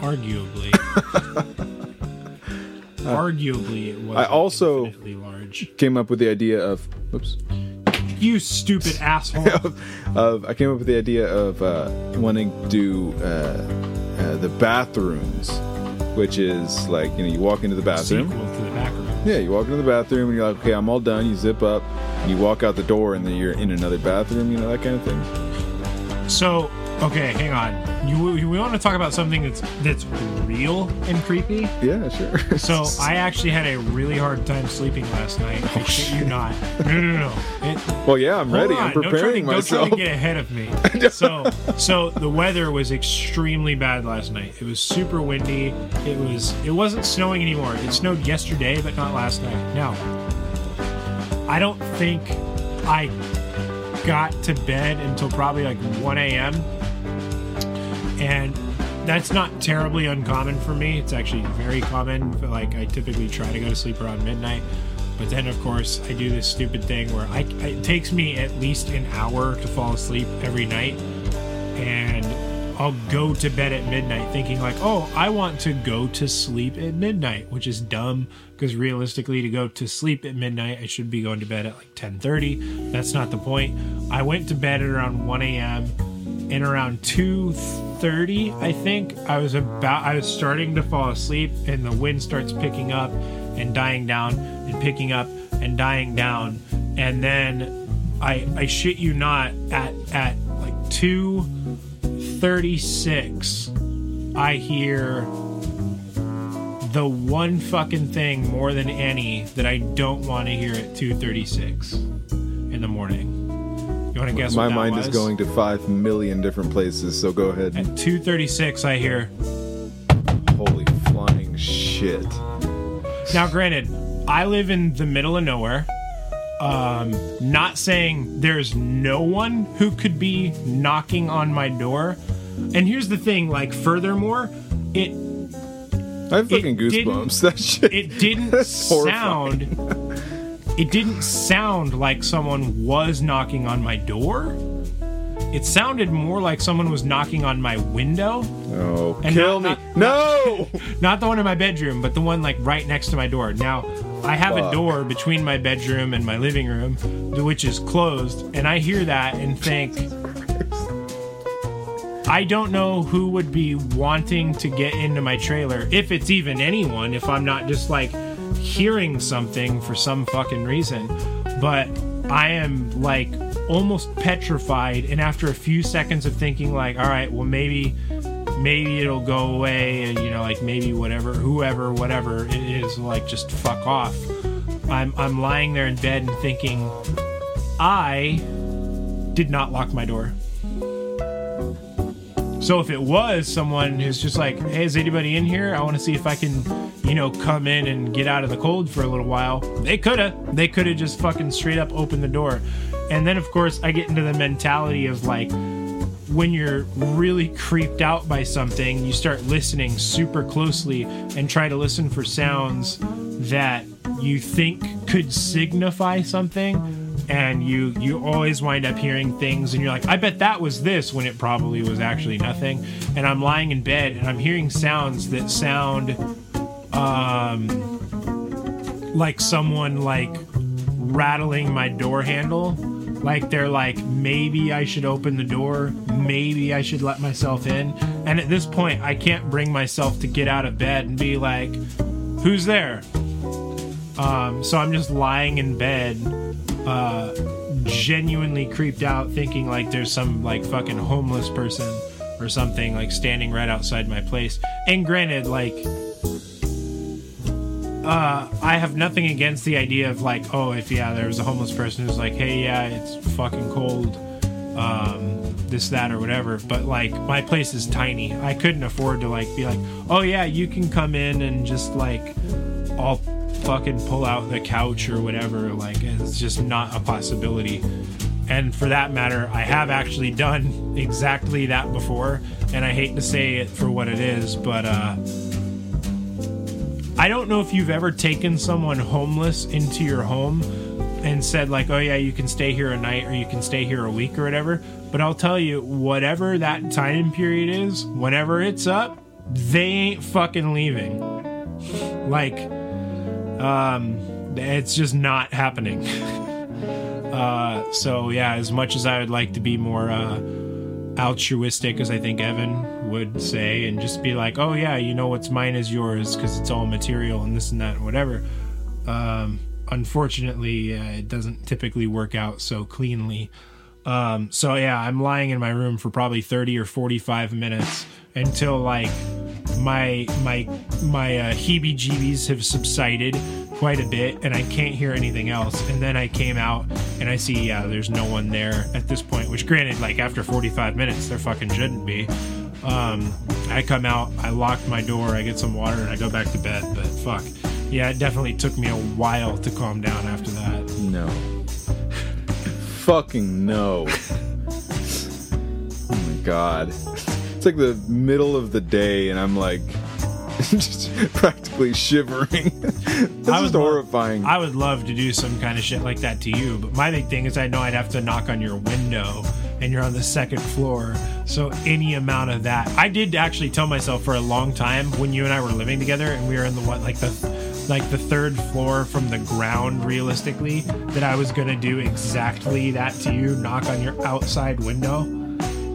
Speaker 1: arguably. arguably it was
Speaker 2: I also-
Speaker 1: large.
Speaker 2: Came up with the idea of, oops,
Speaker 1: You stupid asshole.
Speaker 2: of I came up with the idea of uh, wanting to do uh, uh, the bathrooms, which is like you know you walk into the bathroom.
Speaker 1: Sequel to the back room.
Speaker 2: Yeah, you walk into the bathroom and you're like, okay, I'm all done. You zip up, you walk out the door, and then you're in another bathroom. You know that kind of thing.
Speaker 1: So, okay, hang on. You we want to talk about something that's that's real and creepy.
Speaker 2: Yeah, sure.
Speaker 1: So I actually had a really hard time sleeping last night. I shit you not. No, no, no. no. It,
Speaker 2: well, yeah, I'm ready.
Speaker 1: on,
Speaker 2: I'm preparing
Speaker 1: don't try to,
Speaker 2: myself.
Speaker 1: Don't try to get ahead of me. so, so the weather was extremely bad last night. It was super windy. It was. It wasn't snowing anymore. It snowed yesterday, but not last night. Now, I don't think I got to bed until probably like 1 a.m. And that's not terribly uncommon for me. It's actually very common. Like I typically try to go to sleep around midnight. But then, of course, I do this stupid thing where I, it takes me at least an hour to fall asleep every night, and I'll go to bed at midnight thinking like, "Oh, I want to go to sleep at midnight," which is dumb because realistically, to go to sleep at midnight, I should be going to bed at like 10:30. That's not the point. I went to bed at around 1 a.m. and around 2:30, I think I was about I was starting to fall asleep, and the wind starts picking up and dying down and picking up and dying down, and then I I shit you not at at like 2:36, I hear the one fucking thing more than any that I don't want to hear at 2:36 in the morning. You want to guess?
Speaker 2: My mind is going to five million different places. So go ahead.
Speaker 1: At 2:36, I hear.
Speaker 2: Holy flying shit!
Speaker 1: Now, granted, I live in the middle of nowhere. Um, not saying there's no one who could be knocking on my door. And here's the thing, like, furthermore, it
Speaker 2: I have fucking goosebumps. That shit.
Speaker 1: it didn't sound it didn't sound like someone was knocking on my door. It sounded more like someone was knocking on my window.
Speaker 2: Oh,
Speaker 1: And
Speaker 2: kill
Speaker 1: not-
Speaker 2: me!
Speaker 1: not-
Speaker 2: no!
Speaker 1: Not the one in my bedroom, but the one like right next to my door. Now, I have a door between my bedroom and my living room, which is closed, and I hear that and think I don't know who would be wanting to get into my trailer, if it's even anyone, if I'm not just like hearing something for some fucking reason. But I am like almost petrified, and after a few seconds of thinking, like, all right, well, maybe maybe it'll go away and you know like maybe whatever whoever whatever it is like just fuck off i'm i'm lying there in bed and thinking i did not lock my door so if it was someone who's just like hey is anybody in here? I want to see if i can you know come in and get out of the cold for a little while. They could have they could have just fucking straight up opened the door. And then of course i get into the mentality of like when you're really creeped out by something, you start listening super closely and try to listen for sounds that you think could signify something and you you always wind up hearing things and you're like i bet that was this when it probably was actually nothing. And i'm lying in bed and i'm hearing sounds that sound um like someone like rattling my door handle. Like they're like maybe i should open the door. Maybe i should let myself in. And at this point i can't bring myself to get out of bed and be like who's there? Um, so i'm just lying in bed uh, genuinely creeped out thinking like there's some like fucking homeless person or something like standing right outside my place and granted like uh, I have nothing against the idea of like, oh, if yeah, there was a homeless person who's like, hey, yeah, it's fucking cold, um, this, that, or whatever. But like, my place is tiny. I couldn't afford to like be like, oh yeah, you can come in and just like, I'll fucking pull out the couch or whatever. Like, it's just not a possibility. And for that matter, I have actually done exactly that before. And I hate to say it for what it is, but uh, I don't know if you've ever taken someone homeless into your home and said like, "Oh yeah, you can stay here a night or you can stay here a week or whatever." But I'll tell you, whatever that time period is, whenever it's up, they ain't fucking leaving. Like um it's just not happening. uh so yeah, as much as I would like to be more uh altruistic as I think Evan would say, and just be like, oh yeah, you know what's mine is yours because it's all material and this and that and whatever. Um, unfortunately, uh, it doesn't typically work out so cleanly. Um, so yeah, I'm lying in my room for probably 30 or 45 minutes until like my my my uh, heebie-jeebies have subsided quite a bit and I can't hear anything else. And then I came out and I see yeah, there's no one there at this point. Which granted, like after 45 minutes, there fucking shouldn't be. Um, I come out, I lock my door, I get some water, and I go back to bed. But fuck, yeah, it definitely took me a while to calm down after that.
Speaker 2: No. Fucking no. oh my god. Like the middle of the day and I'm like just practically shivering. That's
Speaker 1: I love-
Speaker 2: horrifying.
Speaker 1: I would love to do some kind of shit like that to you, but my big thing is I know I'd have to knock on your window and you're on the second floor. So any amount of that. I did actually tell myself for a long time when you and I were living together and we were in the what like the like the third floor from the ground realistically that I was going to do exactly that to you, knock on your outside window.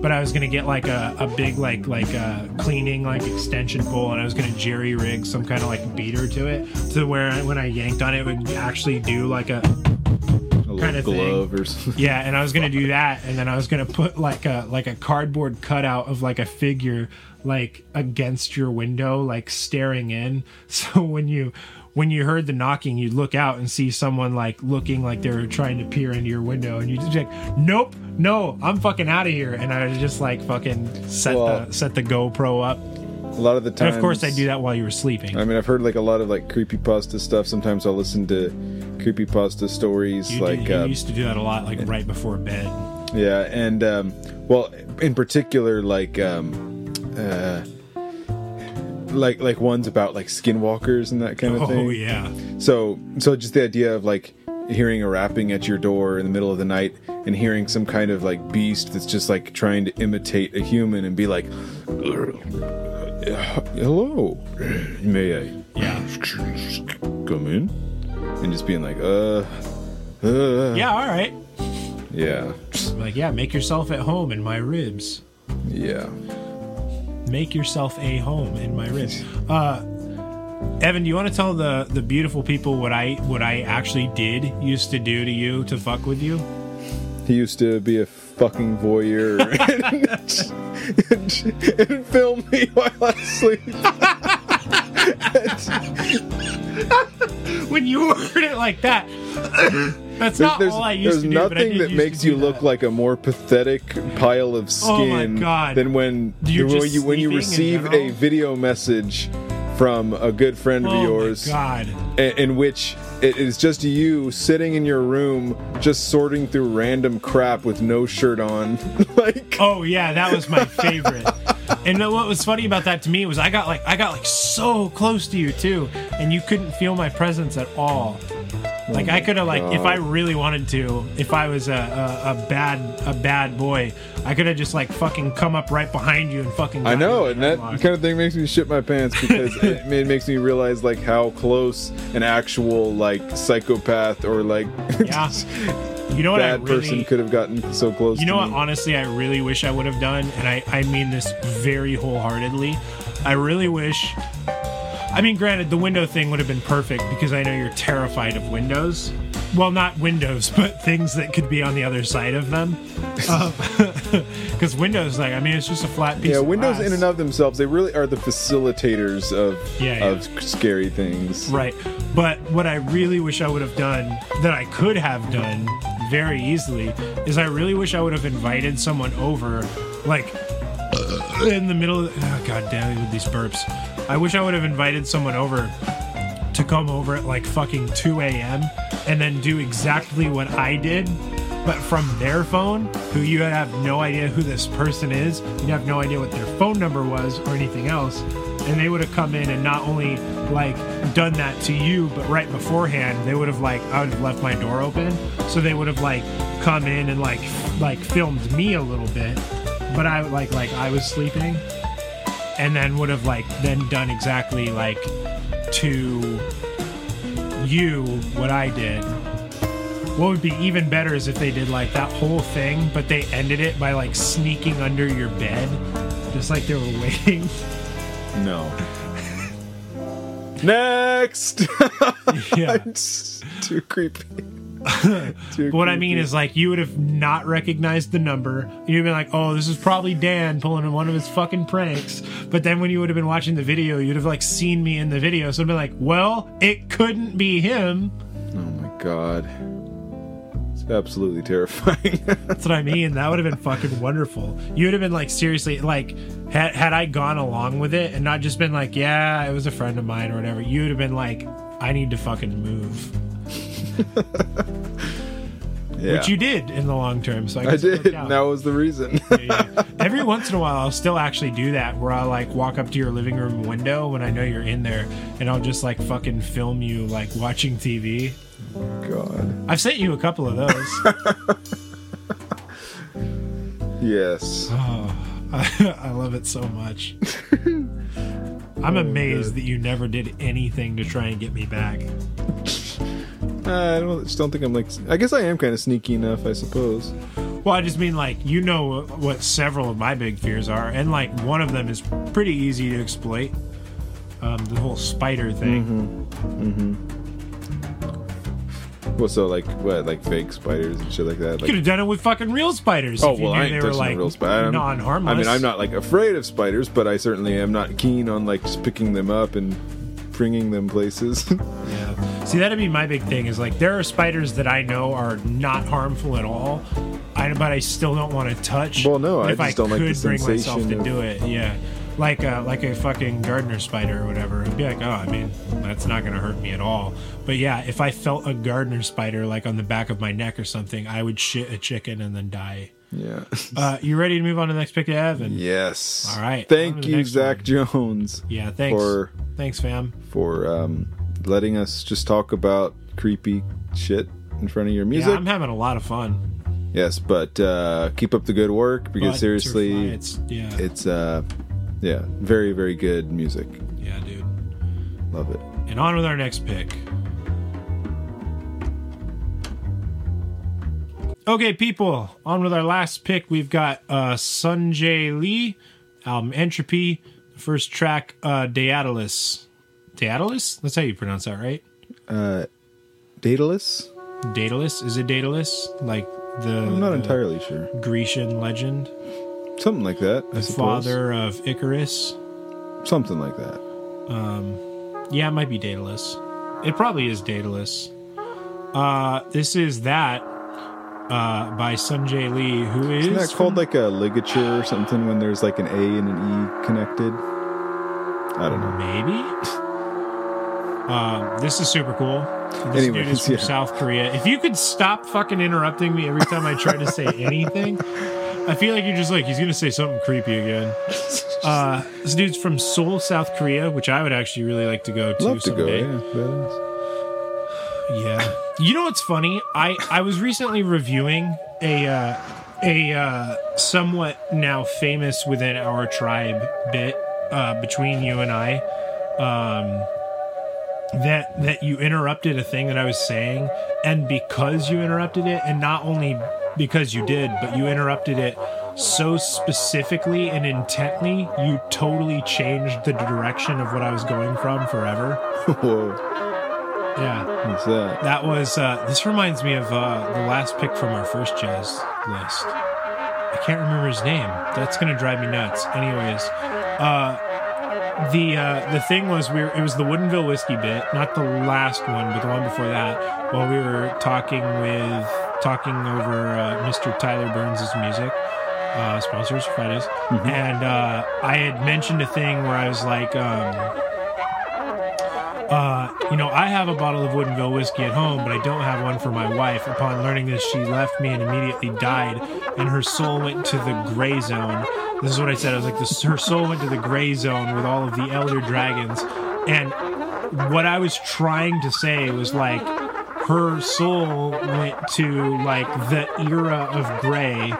Speaker 1: But I was gonna get like a, a big like like a cleaning like extension pole, and I was gonna jerry rig some kind of like beater to it, to where I, when I yanked on it, it would actually do like a kinda thing.
Speaker 2: glove or something.
Speaker 1: yeah, and I was gonna do that, and then I was gonna put like a like a cardboard cutout of like a figure like against your window, like staring in. So when you when you heard the knocking, you'd look out and see someone like looking like they were trying to peer into your window, and you just be like, "Nope, no, I'm fucking out of here." And I was just like fucking set
Speaker 2: Well-
Speaker 1: the set the GoPro up.
Speaker 2: A lot of the time.
Speaker 1: And of course, I do that while you were sleeping.
Speaker 2: I mean, I've heard like a lot of like creepy pasta stuff. Sometimes I'll listen to creepy pasta stories,
Speaker 1: you, do-
Speaker 2: like
Speaker 1: you
Speaker 2: uh,
Speaker 1: used to do that a lot, like right before bed.
Speaker 2: yeah, and um, well, in particular, like um, uh, like like ones about like skinwalkers and that kind of thing.
Speaker 1: Oh yeah.
Speaker 2: So so just the idea of like hearing a rapping at your door in the middle of the night and hearing some kind of like beast that's just like trying to imitate a human and be like hello may i
Speaker 1: Yeah.
Speaker 2: come in and just being like uh uh
Speaker 1: Yeah, all right.
Speaker 2: yeah
Speaker 1: Like, yeah, make yourself at home in my ribs.
Speaker 2: yeah
Speaker 1: Make yourself a home in my ribs. Uh, Evan, do you want to tell the the beautiful people what I what I actually did used to do to you to fuck with you?
Speaker 2: he used to be a fucking voyeur and, and film me while i sleep
Speaker 1: When you word it like that, that's
Speaker 2: There's,
Speaker 1: not
Speaker 2: there's,
Speaker 1: all I used to do. I
Speaker 2: nothing that makes you look
Speaker 1: that.
Speaker 2: like a more pathetic pile of
Speaker 1: Oh
Speaker 2: skin
Speaker 1: God.
Speaker 2: than when
Speaker 1: You're
Speaker 2: when you when you receive a video message from a good friend of
Speaker 1: Oh
Speaker 2: yours
Speaker 1: god.
Speaker 2: in, in which it is just you sitting in your room just sorting through random crap with no shirt on like
Speaker 1: Oh yeah, that was my favorite. and what was funny about that to me was I got like I got like so close to you too, and you couldn't feel my presence at all. Like I oh could have like if I really wanted to, if I was a, a, a bad a bad boy, I could have just like fucking come up right behind you and fucking.
Speaker 2: I know, and that
Speaker 1: headlock.
Speaker 2: kind of thing makes me shit my pants because it, it makes me realize like how close an actual like psychopath or like
Speaker 1: Yeah. You know what
Speaker 2: bad
Speaker 1: really
Speaker 2: person could have gotten so close.
Speaker 1: You know what?
Speaker 2: me.
Speaker 1: Honestly, I really wish I would have done, and I, I mean this very wholeheartedly. I really wish. I mean, granted, the window thing would have been perfect because I know you're terrified of windows. Well, not windows, but things that could be on the other side of them. Uh, because windows, like, I mean, it's just a flat piece.
Speaker 2: Yeah, windows
Speaker 1: glass.
Speaker 2: in and of themselves, they really are the facilitators of
Speaker 1: Yeah, yeah.
Speaker 2: of scary things.
Speaker 1: Right. But what I really wish I would have done, that I could have done very easily, is I really wish I would have invited someone over, like in the middle of. Oh, God damn it with these burps. I wish I would have invited someone over to come over at like fucking 2 a.m. and then do exactly what I did. But from their phone, who you have no idea who this person is, you have no idea what their phone number was or anything else, and they would have come in and not only like done that to you, but right beforehand, they would have like I would have left my door open, so they would have like come in and like like filmed me a little bit, but I like like I was sleeping, and then would have like then done exactly like to you what I did. What would be even better is if they did like that whole thing, but they ended it by like sneaking under your bed, just like they were waiting.
Speaker 2: No. Next.
Speaker 1: yeah.
Speaker 2: It's too creepy.
Speaker 1: But what I mean is like you would have not recognized the number. You'd been like, "Oh, this is probably Dan pulling one of his fucking pranks." But then when you would have been watching the video, you'd have like seen me in the video, so I'd be like, "Well, it couldn't be him."
Speaker 2: Oh my god. It's absolutely terrifying.
Speaker 1: That's what I mean. That would have been fucking wonderful. You would have been like seriously like had had I gone along with it and not just been like, yeah, it was a friend of mine or whatever. You would have been like, I need to fucking move,
Speaker 2: yeah.
Speaker 1: which you did in the long term. So I,
Speaker 2: I did. That was the reason.
Speaker 1: Yeah. Every once in a while, I'll still actually do that where I'll like walk up to your living room window when I know you're in there and I'll just like fucking film you like watching TV.
Speaker 2: god.
Speaker 1: I've sent you a couple of those.
Speaker 2: Yes.
Speaker 1: Oh, I, I love it so much. I'm oh, amazed that you never did anything to try and get me back.
Speaker 2: I don't, just don't think I'm like. I guess I am kind of sneaky enough, I suppose.
Speaker 1: Well, I just mean like you know what several of my big fears are, and like one of them is pretty easy to exploit. Um, the whole spider thing. Mm-hmm. Mm-hmm.
Speaker 2: Well, so like what, like fake spiders and shit like that.
Speaker 1: You could have done it with fucking real spiders.
Speaker 2: oh
Speaker 1: if you
Speaker 2: well,
Speaker 1: knew
Speaker 2: I ain't
Speaker 1: they were like
Speaker 2: real spider.
Speaker 1: non-harmless.
Speaker 2: I mean, I'm not like afraid of spiders, but I certainly am not keen on like just picking them up and bringing them places.
Speaker 1: Yeah. See, that'd be my big thing. Is like there are spiders that I know are not harmful at all, I, but I still don't want to touch.
Speaker 2: Well, no, I
Speaker 1: if
Speaker 2: just don't like
Speaker 1: could bring myself to
Speaker 2: of-
Speaker 1: do it. Yeah, like a like a fucking gardener spider or whatever. It'd be like, oh, I mean, that's not gonna hurt me at all. But yeah, if I felt a gardener spider like on the back of my neck or something, I would shit a chicken and then die.
Speaker 2: yeah.
Speaker 1: Uh, you ready to move on to the next pick, Evan?
Speaker 2: yes.
Speaker 1: All right,
Speaker 2: Thank you, Zakk
Speaker 1: one.
Speaker 2: Jones,
Speaker 1: Yeah. Thanks.
Speaker 2: for
Speaker 1: Thanks, fam.
Speaker 2: for um, letting us just talk about creepy shit in front of your music. Yeah.
Speaker 1: I'm having a lot of fun.
Speaker 2: yes, but uh, keep up the good work because
Speaker 1: But
Speaker 2: seriously,
Speaker 1: fly, it's yeah,
Speaker 2: it's uh, yeah, very very good music.
Speaker 1: yeah, dude.
Speaker 2: Love it.
Speaker 1: And on with our next pick. Okay, people, on with our last pick. We've got uh, Sunjae Lee, album Entropy, the first track, uh, Daedalus. Daedalus? That's how you pronounce that, right?
Speaker 2: Uh, Daedalus?
Speaker 1: Daedalus? Is it Daedalus? Like the,
Speaker 2: I'm not
Speaker 1: the
Speaker 2: entirely sure.
Speaker 1: Grecian legend?
Speaker 2: Something like that. I
Speaker 1: The
Speaker 2: suppose.
Speaker 1: father of Icarus?
Speaker 2: Something like that.
Speaker 1: Um, Yeah, it might be Daedalus. It probably is Daedalus. Uh, this is that uh, by Sunjae Lee, who is
Speaker 2: Isn't that called like a ligature or something when there's like an A and an E connected? I don't know.
Speaker 1: maybe. Uh, this is super cool. This dude is from
Speaker 2: yeah.
Speaker 1: South Korea. If you could stop fucking interrupting me every time I try to say anything, I feel like you're just like he's gonna say something creepy again. Uh, this dude's from Seoul, South Korea, which I would actually really like to go to
Speaker 2: Love to go.
Speaker 1: someday.
Speaker 2: Yeah.
Speaker 1: Yeah. You know what's funny? I I was recently reviewing a uh, a uh, somewhat now famous within our tribe bit uh, between you and I. Um, that that you interrupted a thing that I was saying, and because you interrupted it, and not only because you did, but you interrupted it so specifically and intently, you totally changed the direction of what I was going from forever.
Speaker 2: Whoa,
Speaker 1: Yeah.
Speaker 2: what's that?
Speaker 1: That was. Uh, this reminds me of uh, the last pick from our first jazz list. I can't remember his name. That's gonna drive me nuts. Anyways, uh, the uh, the thing was we were, it was the Woodinville whiskey bit, not the last one, but the one before that. While we were talking with talking over uh, Mr. Tyler Burns' music. Uh, sponsors Fridays, and uh, I had mentioned a thing where I was like, um, uh, you know, I have a bottle of Woodinville whiskey at home, but I don't have one for my wife. Upon learning this, she left me and immediately died, and her soul went to the gray zone. This is what I said. I was like, her soul went to the gray zone with all of the elder dragons. And what I was trying to say was like, her soul went to like the era of gray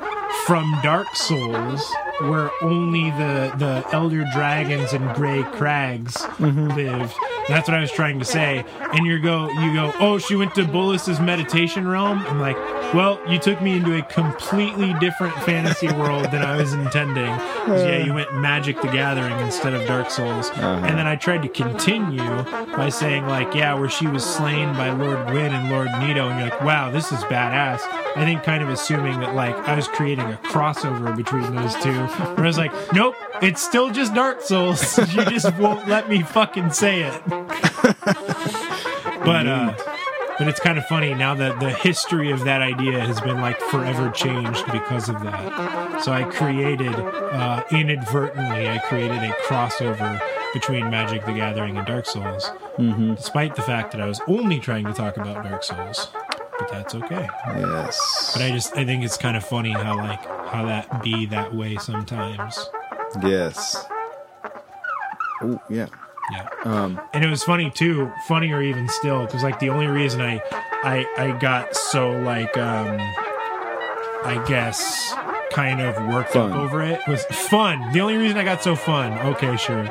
Speaker 1: from Dark Souls, where only the the elder dragons and gray crags mm-hmm. lived. That's what I was trying to say. And you go, you go, oh, she went to Bolas's meditation realm. I'm like, well, you took me into a completely different fantasy world than I was intending. yeah, you went Magic the Gathering instead of Dark Souls. Uh-huh. And then I tried to continue by saying like, yeah, where she was slain by Lord Gwyn and Lord Nito, and you're like, wow, this is badass. I think kind of assuming that like I was creating a crossover between those two. Where I was like, nope, it's still just Dark Souls. you just won't let me fucking say it. but uh but it's kind of funny now that the history of that idea has been like forever changed because of that. So I created, uh, inadvertently, I created a crossover between Magic the Gathering and Dark Souls, despite the fact that I was only trying to talk about Dark Souls. But that's okay.
Speaker 2: Yes.
Speaker 1: But I just, I think it's kind of funny how like how that be that way sometimes.
Speaker 2: Yes. Oh yeah.
Speaker 1: Yeah.
Speaker 2: Um.
Speaker 1: and it was funny too funnier even still because like the only reason i i i got so like um i guess kind of worked
Speaker 2: Fun.
Speaker 1: up over it was fun the only reason i got so fun okay sure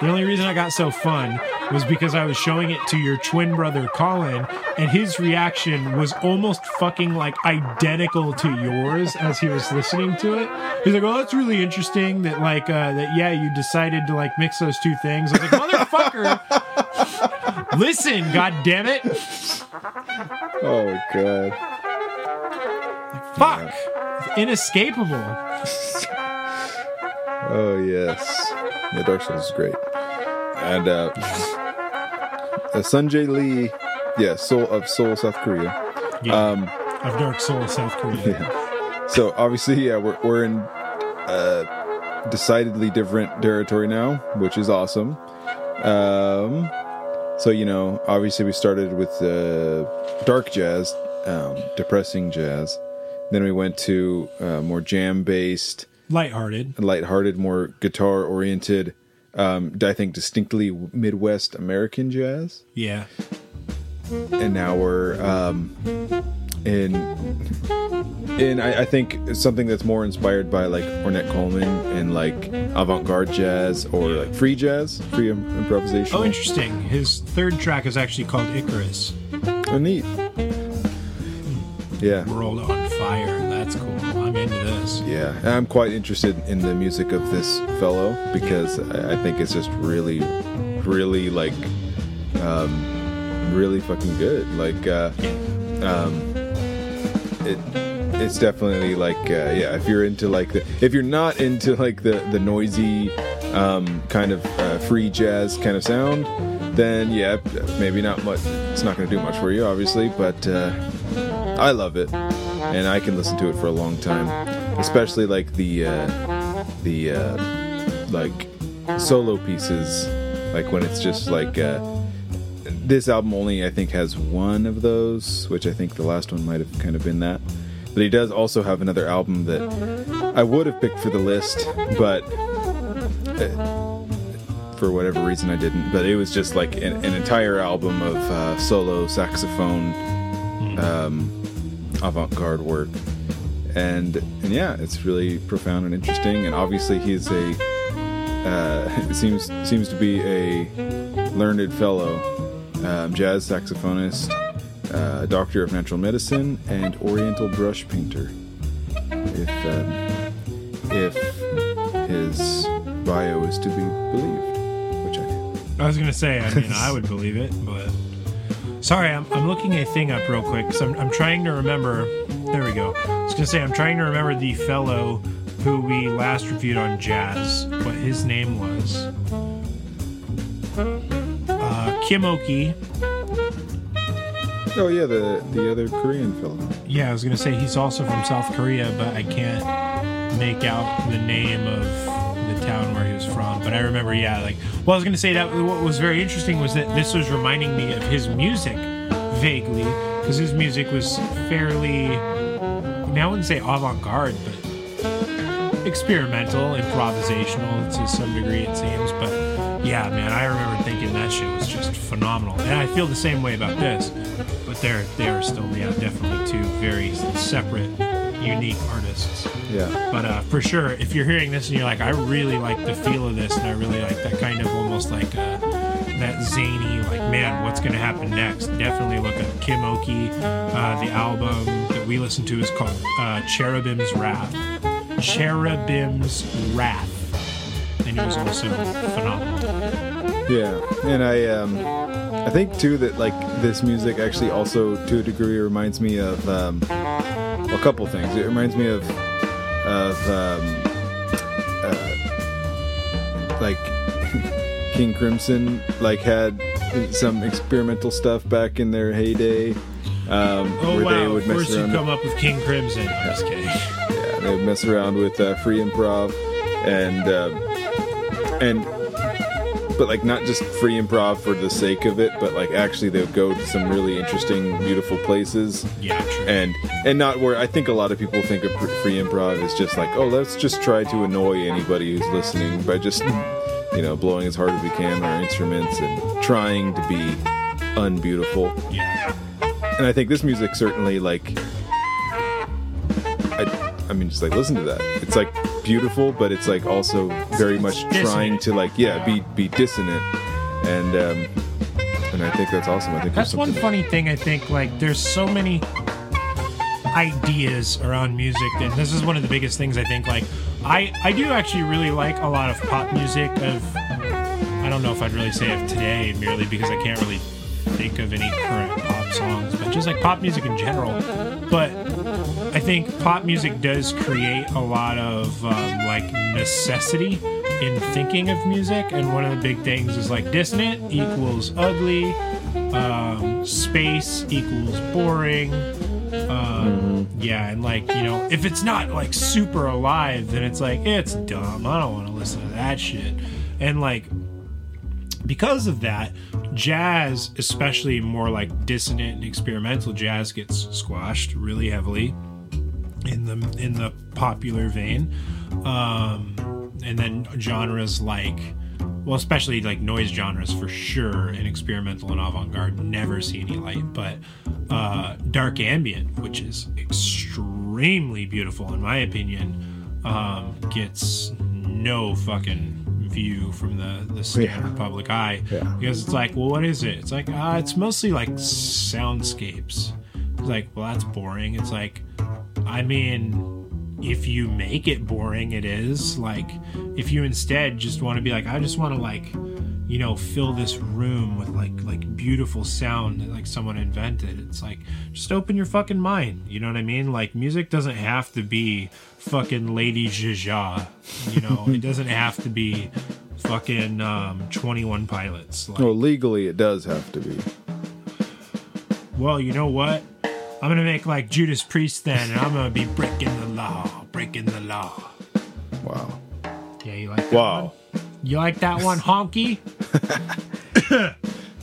Speaker 1: the only reason i got so fun was because i was showing it to your twin brother colin and his reaction was almost fucking like identical to yours as he was listening to it he's like oh that's really interesting that like uh that yeah you decided to like mix those two things i was like motherfucker Listen, god damn it.
Speaker 2: Oh god.
Speaker 1: Fuck. It's inescapable.
Speaker 2: Oh yes. Yeah, Dark Souls is great. And uh, uh Sanjay Lee, yeah, Soul of Seoul, South Korea.
Speaker 1: Yeah.
Speaker 2: Um
Speaker 1: of Dark Souls, South Korea. Yeah.
Speaker 2: so obviously yeah, we're we're in uh decidedly different territory now, which is awesome. Um so you know, obviously we started with uh dark jazz, um depressing jazz. Then we went to uh, more jam based
Speaker 1: Lighthearted.
Speaker 2: lighthearted, more guitar oriented. Um, I think distinctly Midwest American jazz,
Speaker 1: Yeah.
Speaker 2: and now we're um, in in I, I think something that's more inspired by like Ornette Coleman and like avant-garde jazz or like free jazz, free im- improvisation.
Speaker 1: Oh, interesting. His third track is actually called Icarus.
Speaker 2: Oh, neat. Yeah,
Speaker 1: World on Fire. That's cool. I'm into this.
Speaker 2: yeah. I'm quite interested in the music of this fellow because I, think it's just really, really like, um, really fucking good. Like, uh, um, it, it's definitely like, uh, yeah. If you're into like the, if you're not into like the the noisy, um, kind of uh, free jazz kind of sound, then yeah, maybe not much. It's not going to do much for you, obviously, but. Uh, I love it, and I can listen to it for a long time, especially like the uh, the uh, like solo pieces, like when it's just like uh, this album only I think has one of those, which I think the last one might have kind of been that, but he does also have another album that I would have picked for the list, but uh, for whatever reason I didn't. But it was just like an, an entire album of uh, solo saxophone, um, avant-garde work, and and yeah, it's really profound and interesting. And obviously, he's a uh, seems seems to be a learned fellow, um, jazz saxophonist, uh, doctor of natural medicine, and Oriental brush painter. If um, if his bio is to be believed, which I do.
Speaker 1: I was gonna say, I mean, I would believe it, but sorry, I'm, I'm looking a thing up real quick because I'm, I'm trying to remember. There we go. I was gonna say I'm trying to remember the fellow who we last reviewed on jazz. What his name was? Uh, Kim Oki.
Speaker 2: Oh yeah, the the other Korean fellow.
Speaker 1: Yeah, I was gonna say he's also from South Korea, but I can't make out the name of But I remember, yeah, like, well, I was gonna say that what was very interesting was that this was reminding me of his music vaguely, because his music was fairly, I mean, I wouldn't say avant-garde, but experimental, improvisational to some degree, it seems. But yeah, man, I remember thinking that shit was just phenomenal, and I feel the same way about this. But they're they are still, yeah, definitely two very separate, unique artists.
Speaker 2: Yeah.
Speaker 1: But uh, for sure, if you're hearing this and you're like, I really like the feel of this, and I really like that kind of almost like uh, that zany, like, man, what's going to happen next? Definitely look up Kim Oki. Uh, the album that we listened to is called uh, Cherubim's Wrath. Cherubim's Wrath. And it was also phenomenal.
Speaker 2: Yeah, and I um, I think too that like this music actually also to a degree reminds me of um, a couple things. It reminds me of of um, uh, like King Crimson like had some experimental stuff back in their heyday. Um,
Speaker 1: Oh,
Speaker 2: where they
Speaker 1: wow.
Speaker 2: would mess
Speaker 1: First, you come up with King Crimson. I'm just kidding.
Speaker 2: yeah, they would mess around with uh, free improv and um, and but like not just free improv for the sake of it, but like actually they would go to some really interesting, beautiful places.
Speaker 1: Yeah, true.
Speaker 2: And and not where I think a lot of people think of free improv is just like, oh, let's just try to annoy anybody who's listening by just you know blowing as hard as we can on our instruments and trying to be unbeautiful
Speaker 1: yeah.
Speaker 2: and I think this music certainly like mean just like listen to that. It's like beautiful, but it's like also very much trying to like yeah, be be dissonant. And um and I think that's awesome. I think
Speaker 1: That's one funny thing I think like there's so many ideas around music and this is one of the biggest things I think like I I do actually really like a lot of pop music of I don't know if I'd really say of today merely because I can't really think of any current pop songs but just like pop music in general but I think pop music does create a lot of um, like necessity in thinking of music, and one of the big things is like dissonant equals ugly, um, space equals boring. Um, Yeah, and like you know, if it's not like super alive, then it's like it's dumb. I don't want to listen to that shit. And like because of that, jazz, especially more like dissonant and experimental jazz, gets squashed really heavily in the in the popular vein. Um, and then genres like, well, especially like noise genres for sure, and experimental and avant-garde never see any light. But uh, dark ambient, which is extremely beautiful in my opinion, um, gets no fucking view from the the standard
Speaker 2: Yeah.
Speaker 1: public eye
Speaker 2: Yeah.
Speaker 1: because it's like, well, what is it? It's like, uh, it's mostly like soundscapes. It's like, well, that's boring. It's like, I mean, if you make it boring, it is. Like, if you instead just want to be like, I just want to like, you know, fill this room with like like beautiful sound that like someone invented. It's like, just open your fucking mind. You know what I mean? Like, music doesn't have to be fucking Lady Jaja. You know, it doesn't have to be fucking um, Twenty One Pilots. Like,
Speaker 2: Well, legally it does have to be.
Speaker 1: well, you know what? I'm gonna make like Judas Priest then, and I'm gonna be breaking the law, breaking the law.
Speaker 2: Wow.
Speaker 1: Yeah, you like that
Speaker 2: Wow.
Speaker 1: one? You like that one, honky?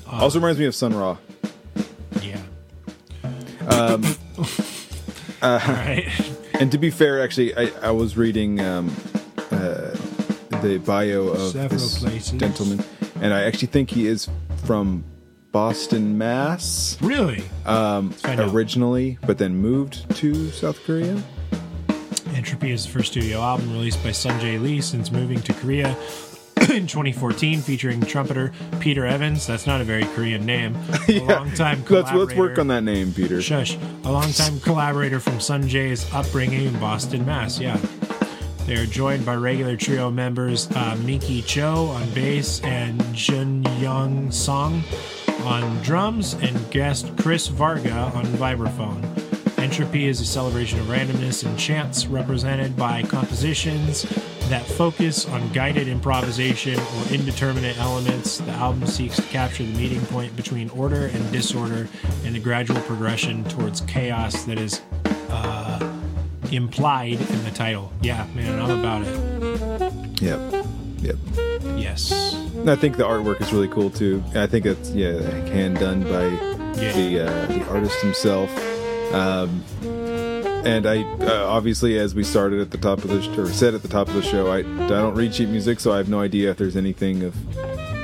Speaker 2: also reminds me of Sun Ra.
Speaker 1: Yeah. All right.
Speaker 2: And to be fair, actually, I, I was reading um, uh, the bio of
Speaker 1: Several
Speaker 2: this
Speaker 1: places.
Speaker 2: gentleman, and I actually think he is from Boston, Mass.
Speaker 1: Really? Um,
Speaker 2: originally, but then moved to South Korea.
Speaker 1: Entropy is the first studio album released by Sunjae Lee since moving to Korea in 2014, featuring trumpeter Peter Evans. That's not a very Korean name. A longtime
Speaker 2: Let's let's work on that name, Peter.
Speaker 1: Shush. A longtime collaborator from Sunjae's upbringing in Boston, Mass. Yeah. They are joined by regular trio members uh, Miki Cho on bass and Jun Young Song on drums and guest Chris Varga on vibraphone. Entropy is a celebration of randomness and chance represented by compositions that focus on guided improvisation or indeterminate elements. The album seeks to capture the meeting point between order and disorder and the gradual progression towards chaos that is uh, implied in the title. Yeah, man, I'm about it.
Speaker 2: Yep. Yep.
Speaker 1: Yes.
Speaker 2: I think the artwork is really cool too. I think it's yeah, hand done by
Speaker 1: Yeah.
Speaker 2: the uh, the artist himself. Um, and I uh, obviously, as we started at the top of the sh- or said at the top of the show, I I don't read sheet music, so I have no idea if there's anything of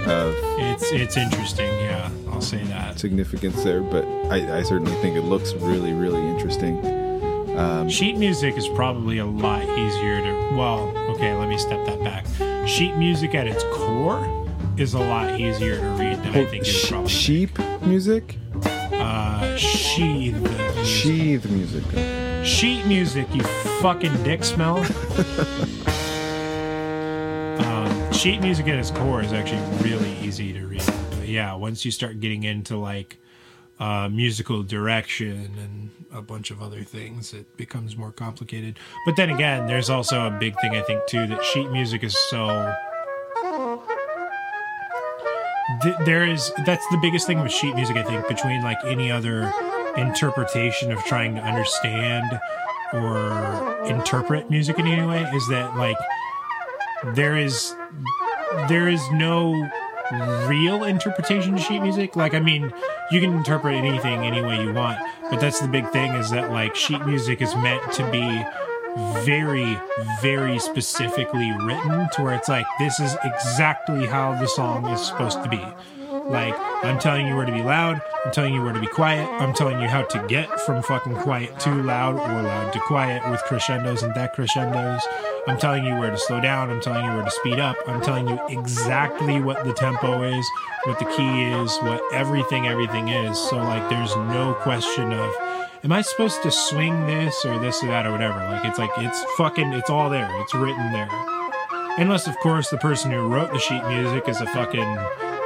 Speaker 2: of
Speaker 1: It's it's interesting, yeah. I'll say that.
Speaker 2: significance there. But I, I certainly think it looks really really interesting.
Speaker 1: Sheet music is probably a lot easier to well, okay, let me step that back. Sheet music at its core is a lot easier to read than I think is
Speaker 2: Sh-
Speaker 1: probably
Speaker 2: sheep music,
Speaker 1: uh sheath music.
Speaker 2: sheath music.
Speaker 1: sheet music, you fucking dick smell. um, sheet music at its core is actually really easy to read. But yeah, once you start getting into like uh, musical direction and a bunch of other things, it becomes more complicated. But then again, there's also a big thing I think too that sheet music is so. Th- there is that's the biggest thing with sheet music i think between like any other interpretation of trying to understand or interpret music in any way is that like there is there is no real interpretation to sheet music. Like i mean you can interpret anything any way you want but that's the big thing is that like sheet music is meant to be very very specifically written to where it's like this is exactly how the song is supposed to be. Like i'm telling you where to be loud i'm telling you where to be quiet i'm telling you how to get from fucking quiet to loud or loud to quiet with crescendos and decrescendos i'm telling you where to slow down i'm telling you where to speed up i'm telling you exactly what the tempo is what the key is what everything everything is so like there's no question of am I supposed to swing this or this or that or whatever? Like it's like it's fucking it's all there. It's written there. Unless of course the person who wrote the sheet music is a fucking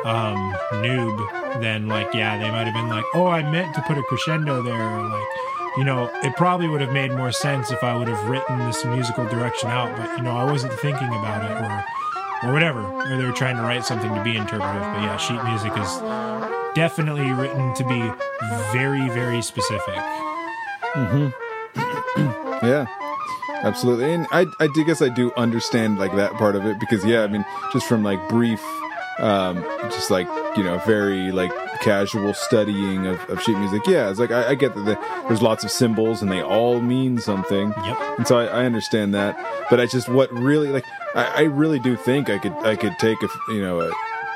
Speaker 1: um noob, then like yeah, they might have been like, "Oh, I meant to put a crescendo there." Or like you know, it probably would have made more sense if I would have written this musical direction out, but you know, I wasn't thinking about it or or whatever. Or they were trying to write something to be interpretive. But yeah, sheet music is definitely written to be very, very specific. Mhm.
Speaker 2: Yeah, absolutely. And I, I guess I do understand like that part of it because yeah, I mean, just from like brief, um, just like you know, very like casual studying of, of sheet music. Yeah, it's like I, I get that the, there's lots of symbols and they all mean something.
Speaker 1: Yep.
Speaker 2: And so I, I understand that, but I just what really like I, I really do think I could I could take a you know a,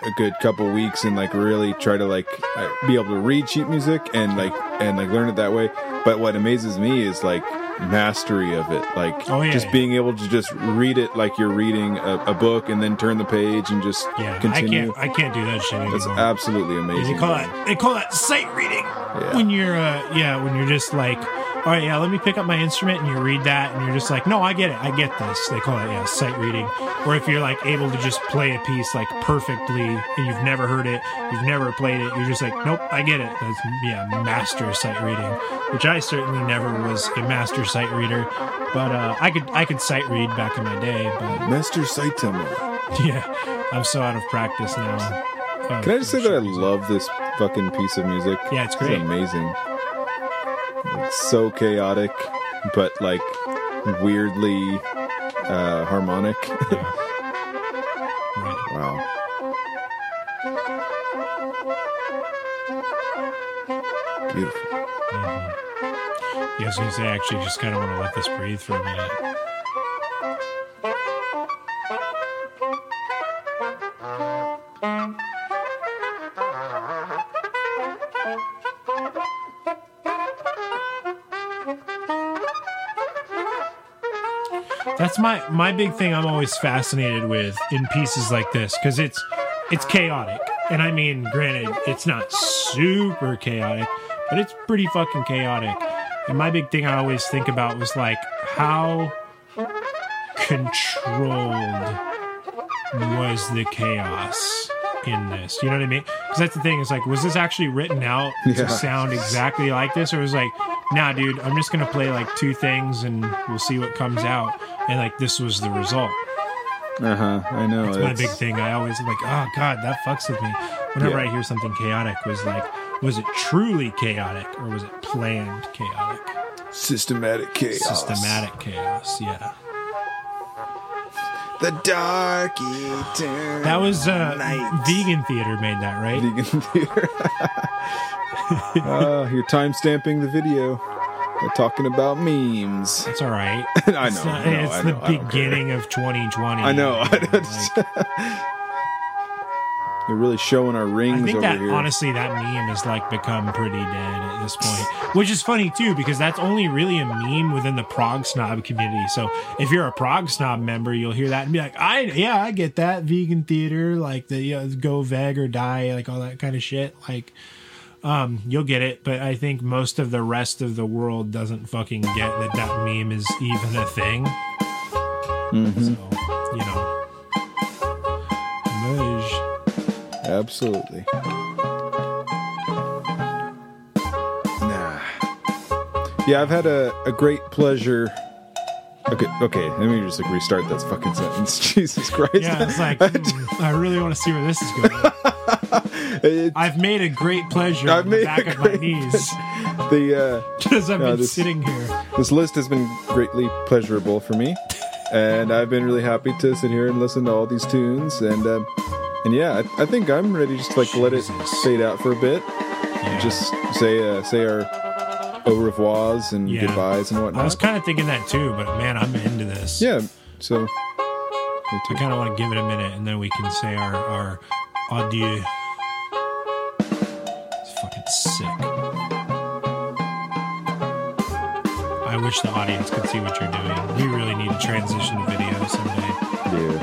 Speaker 2: a good couple weeks and like really try to like uh, be able to read sheet music and like and like learn it that way. But what amazes me is like mastery of it, like
Speaker 1: Oh, yeah,
Speaker 2: just
Speaker 1: yeah.
Speaker 2: being able to just read it like you're reading a, a book and then turn the page and just
Speaker 1: Yeah,
Speaker 2: continue.
Speaker 1: I can't. I can't do that shit anymore.
Speaker 2: That's absolutely amazing.
Speaker 1: they call that. They call that sight reading.
Speaker 2: Yeah.
Speaker 1: When you're, uh, yeah, when you're just like, all right, yeah, let me pick up my instrument, and you read that, and you're just like, no, I get it, I get this. They call it, yeah, sight reading. Or if you're like able to just play a piece like perfectly, and you've never heard it, you've never played it, you're just like, nope, I get it. That's yeah, master sight reading, which I certainly never was a master sight reader, but uh, I could, I could sight read back in my day, but
Speaker 2: Master Saitama.
Speaker 1: yeah, I'm so out of practice now. Uh,
Speaker 2: Can I just say that I love this fucking piece of music?
Speaker 1: Yeah, it's great.
Speaker 2: amazing. So chaotic, but like weirdly uh, harmonic.
Speaker 1: Yeah. Right.
Speaker 2: wow. Beautiful.
Speaker 1: Yeah, I was gonna say, I actually just kind of want to let this breathe for a minute. That's my my big thing. I'm always fascinated with in pieces like this because it's it's chaotic, and I mean, granted, it's not super chaotic, but it's pretty fucking chaotic. And my big thing I always think about was like how controlled was the chaos in this. You know what I mean? Because that's the thing. It's like, was this actually written out
Speaker 2: Yeah.
Speaker 1: to sound exactly like this, or was like, nah, dude, I'm just gonna play like two things and we'll see what comes out. And like, this was the result.
Speaker 2: Uh huh. I know.
Speaker 1: That's my big thing. I always like, oh god, that fucks with me. Whenever
Speaker 2: Yeah.
Speaker 1: I hear something chaotic, was like, was it truly chaotic or was it planned chaotic?
Speaker 2: Systematic chaos.
Speaker 1: Systematic chaos. Yeah.
Speaker 2: The dark eternal
Speaker 1: That was uh,
Speaker 2: night.
Speaker 1: vegan theater made that right.
Speaker 2: vegan theater. uh, you're time stamping the video. They're talking about memes.
Speaker 1: It's all right.
Speaker 2: I know.
Speaker 1: It's, not-
Speaker 2: know,
Speaker 1: it's
Speaker 2: I
Speaker 1: the beginning of 2020.
Speaker 2: I know.
Speaker 1: Like,
Speaker 2: know. They're really showing our rings
Speaker 1: I think
Speaker 2: over
Speaker 1: that
Speaker 2: here.
Speaker 1: honestly, that meme has like become pretty dead at this point, which is funny too because that's only really a meme within the prog snob community. So if you're a prog snob member, you'll hear that and be like, "I yeah, I get that vegan theater, like the you know, go veg or die, like all that kind of shit." Like, um, you'll get it, but I think most of the rest of the world doesn't fucking get that that meme is even a thing.
Speaker 2: Mm-hmm.
Speaker 1: So you know, Moj.
Speaker 2: Absolutely. Nah. Yeah, I've had a, a great pleasure. Okay, okay, let me just like restart that fucking sentence. Jesus Christ.
Speaker 1: Yeah, it's like hmm, I really want to see where this is going.
Speaker 2: It-
Speaker 1: I've made a great pleasure
Speaker 2: I've
Speaker 1: on the back of my knees
Speaker 2: the uh,
Speaker 1: because I've
Speaker 2: No,
Speaker 1: been
Speaker 2: this-
Speaker 1: sitting here.
Speaker 2: this list has been greatly pleasurable for me, and I've been really happy to sit here and listen to all these tunes. And um, and yeah, I, I think I'm ready just to like let it fade out for a bit.
Speaker 1: Yeah.
Speaker 2: Just say uh, say our au revoirs and
Speaker 1: Yeah.
Speaker 2: goodbyes and whatnot.
Speaker 1: I was kind of thinking that too, but man, I'm into this.
Speaker 2: Yeah. So.
Speaker 1: I kind of want to give it a minute, and then we can say our our adieu. I wish the audience could see what you're doing. We really need to transition to video someday.
Speaker 2: Yeah.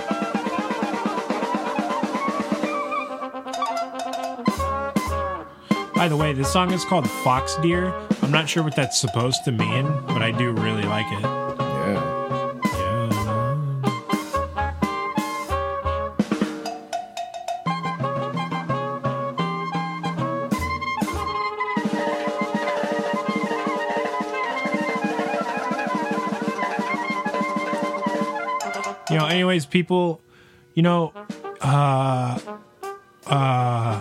Speaker 1: By the way, this song is called Fox Deer. I'm not sure what that's supposed to mean, but I do really like it. Anyways, people, you know, uh, uh,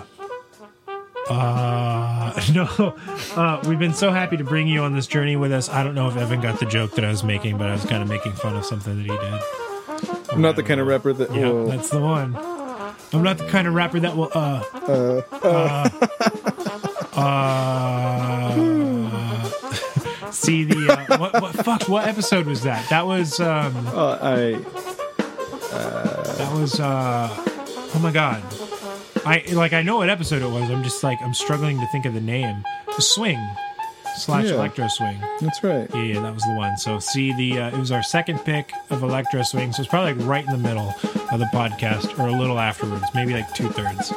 Speaker 1: uh, no, uh, we've been so happy to bring you on this journey with us. I don't know if Evan got the joke that I was making, but I was kind of making fun of something that he did.
Speaker 2: I'm not the kind of rapper that
Speaker 1: Yeah,
Speaker 2: will.
Speaker 1: that's the one. I'm not the kind of rapper that will, uh, uh, uh, see the, uh, what, what, fuck, what episode was that? That was, um,
Speaker 2: Uh, I
Speaker 1: That was uh oh my god. I like I know what episode it was. I'm just like I'm struggling to think of the name. The swing slash
Speaker 2: Yeah.
Speaker 1: electro swing.
Speaker 2: that's right.
Speaker 1: Yeah, yeah, that was the one. So see the uh, it was our second pick of electro swing. So it's probably like right in the middle of the podcast or a little afterwards, maybe like two thirds.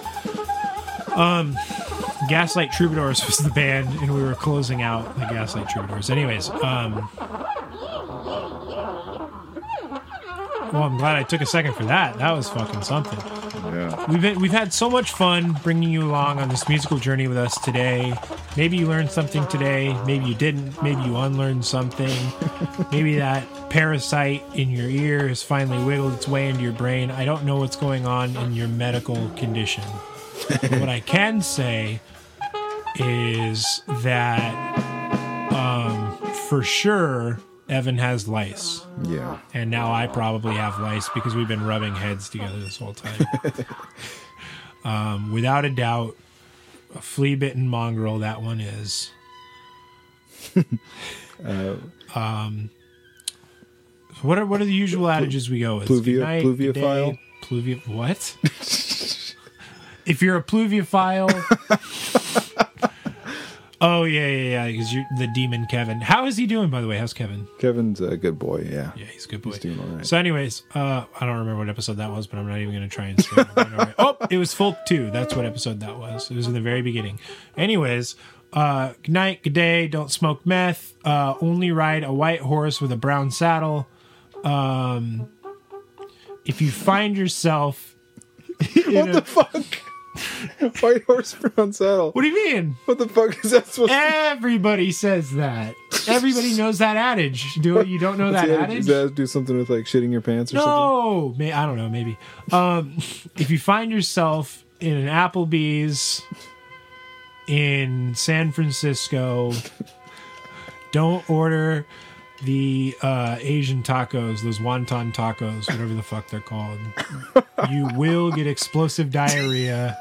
Speaker 1: Um, Gaslight Troubadours was the band, and we were closing out the Gaslight Troubadours. Anyways, um. Well, I'm glad I took a second for that. That was fucking something.
Speaker 2: Yeah.
Speaker 1: We've been, we've had so much fun bringing you along on this musical journey with us today. Maybe you learned something today. Maybe you didn't. Maybe you unlearned something. Maybe that parasite in your ear has finally wiggled its way into your brain. I don't know what's going on in your medical condition. But what I can say is that um, for sure Evan has lice.
Speaker 2: Yeah.
Speaker 1: And now I probably have lice because we've been rubbing heads together this whole time. um, without a doubt, a flea bitten mongrel, that one is. um, what are what are the usual adages we go with?
Speaker 2: pluvia-
Speaker 1: night,
Speaker 2: pluviophile?
Speaker 1: day, Pluvia what? if you're a pluviophile. Oh yeah, yeah, yeah. Because you're the demon Kevin. How is he doing, by the way? How's Kevin?
Speaker 2: Kevin's a good boy. Yeah.
Speaker 1: Yeah, he's a good boy.
Speaker 2: He's doing all right.
Speaker 1: So, anyways, uh, I don't remember what episode that was, but I'm not even going to try and say it. Right. Oh, it was Folk 2. That's what episode that was. It was in the very beginning. Anyways, uh, good night, good day. Don't smoke meth. Uh, only ride a white horse with a brown saddle. Um, if you find yourself. what a-
Speaker 2: Fuck. White horse brown saddle.
Speaker 1: what do you mean?
Speaker 2: What the fuck is that supposed to
Speaker 1: Everybody says that. Everybody knows that adage. Do you don't know that
Speaker 2: Does
Speaker 1: adage?
Speaker 2: that do something with like shitting your pants or something?
Speaker 1: No, may, I don't know. Maybe um, if you find yourself in an Applebee's in San Francisco, don't order the uh, Asian tacos, those wonton tacos, whatever the fuck they're called. You will get explosive diarrhea.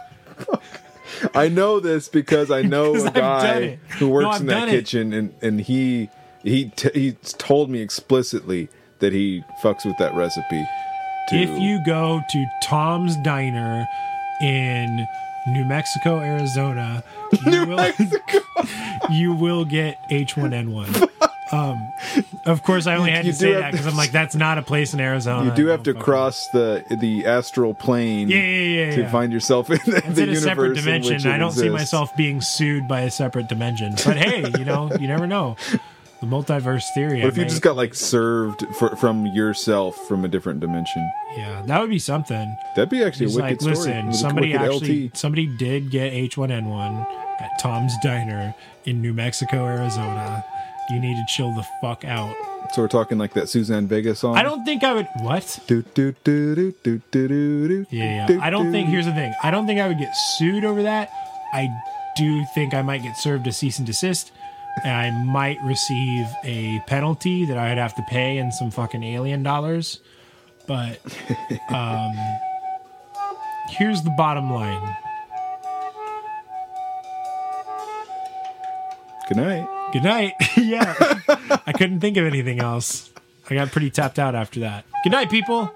Speaker 2: I know this because I know a
Speaker 1: I've
Speaker 2: guy who works
Speaker 1: No,
Speaker 2: in that
Speaker 1: it.
Speaker 2: kitchen, and and he he t- he told me explicitly that he fucks with that recipe.
Speaker 1: If you go to Tom's Diner in New Mexico, Arizona, you will you will get H1N1. Um, of course, I only had
Speaker 2: You
Speaker 1: to say that because I'm like, that's not a place in Arizona.
Speaker 2: you do have to cross the the astral plane
Speaker 1: Yeah, yeah, yeah.
Speaker 2: to find yourself in the,
Speaker 1: It's
Speaker 2: the
Speaker 1: in a
Speaker 2: universe
Speaker 1: separate dimension.
Speaker 2: it
Speaker 1: I don't see myself being sued by a separate dimension. But hey, you know, you never know. The multiverse theory.
Speaker 2: What if you just got like served for, from yourself from a different dimension?
Speaker 1: Yeah, that would be something.
Speaker 2: That'd be actually
Speaker 1: He's
Speaker 2: a wicked
Speaker 1: like,
Speaker 2: story.
Speaker 1: listen, somebody actually,
Speaker 2: LT.
Speaker 1: somebody did get H1N1 at Tom's Diner in New Mexico, Arizona. You need to chill the fuck out.
Speaker 2: So we're talking like that Suzanne Vega song.
Speaker 1: I don't think I would. What?
Speaker 2: Do, do, do, do, do, do, do, do.
Speaker 1: Yeah,
Speaker 2: Do.
Speaker 1: I don't think. Here's the thing. I don't think I would get sued over that. I do think I might get served a cease and desist, and I might receive a penalty that I'd have to pay in some fucking alien dollars. But um, here's the bottom line.
Speaker 2: Good night.
Speaker 1: Good night. yeah, I couldn't think of anything else. I got pretty tapped out after that. Good night, people.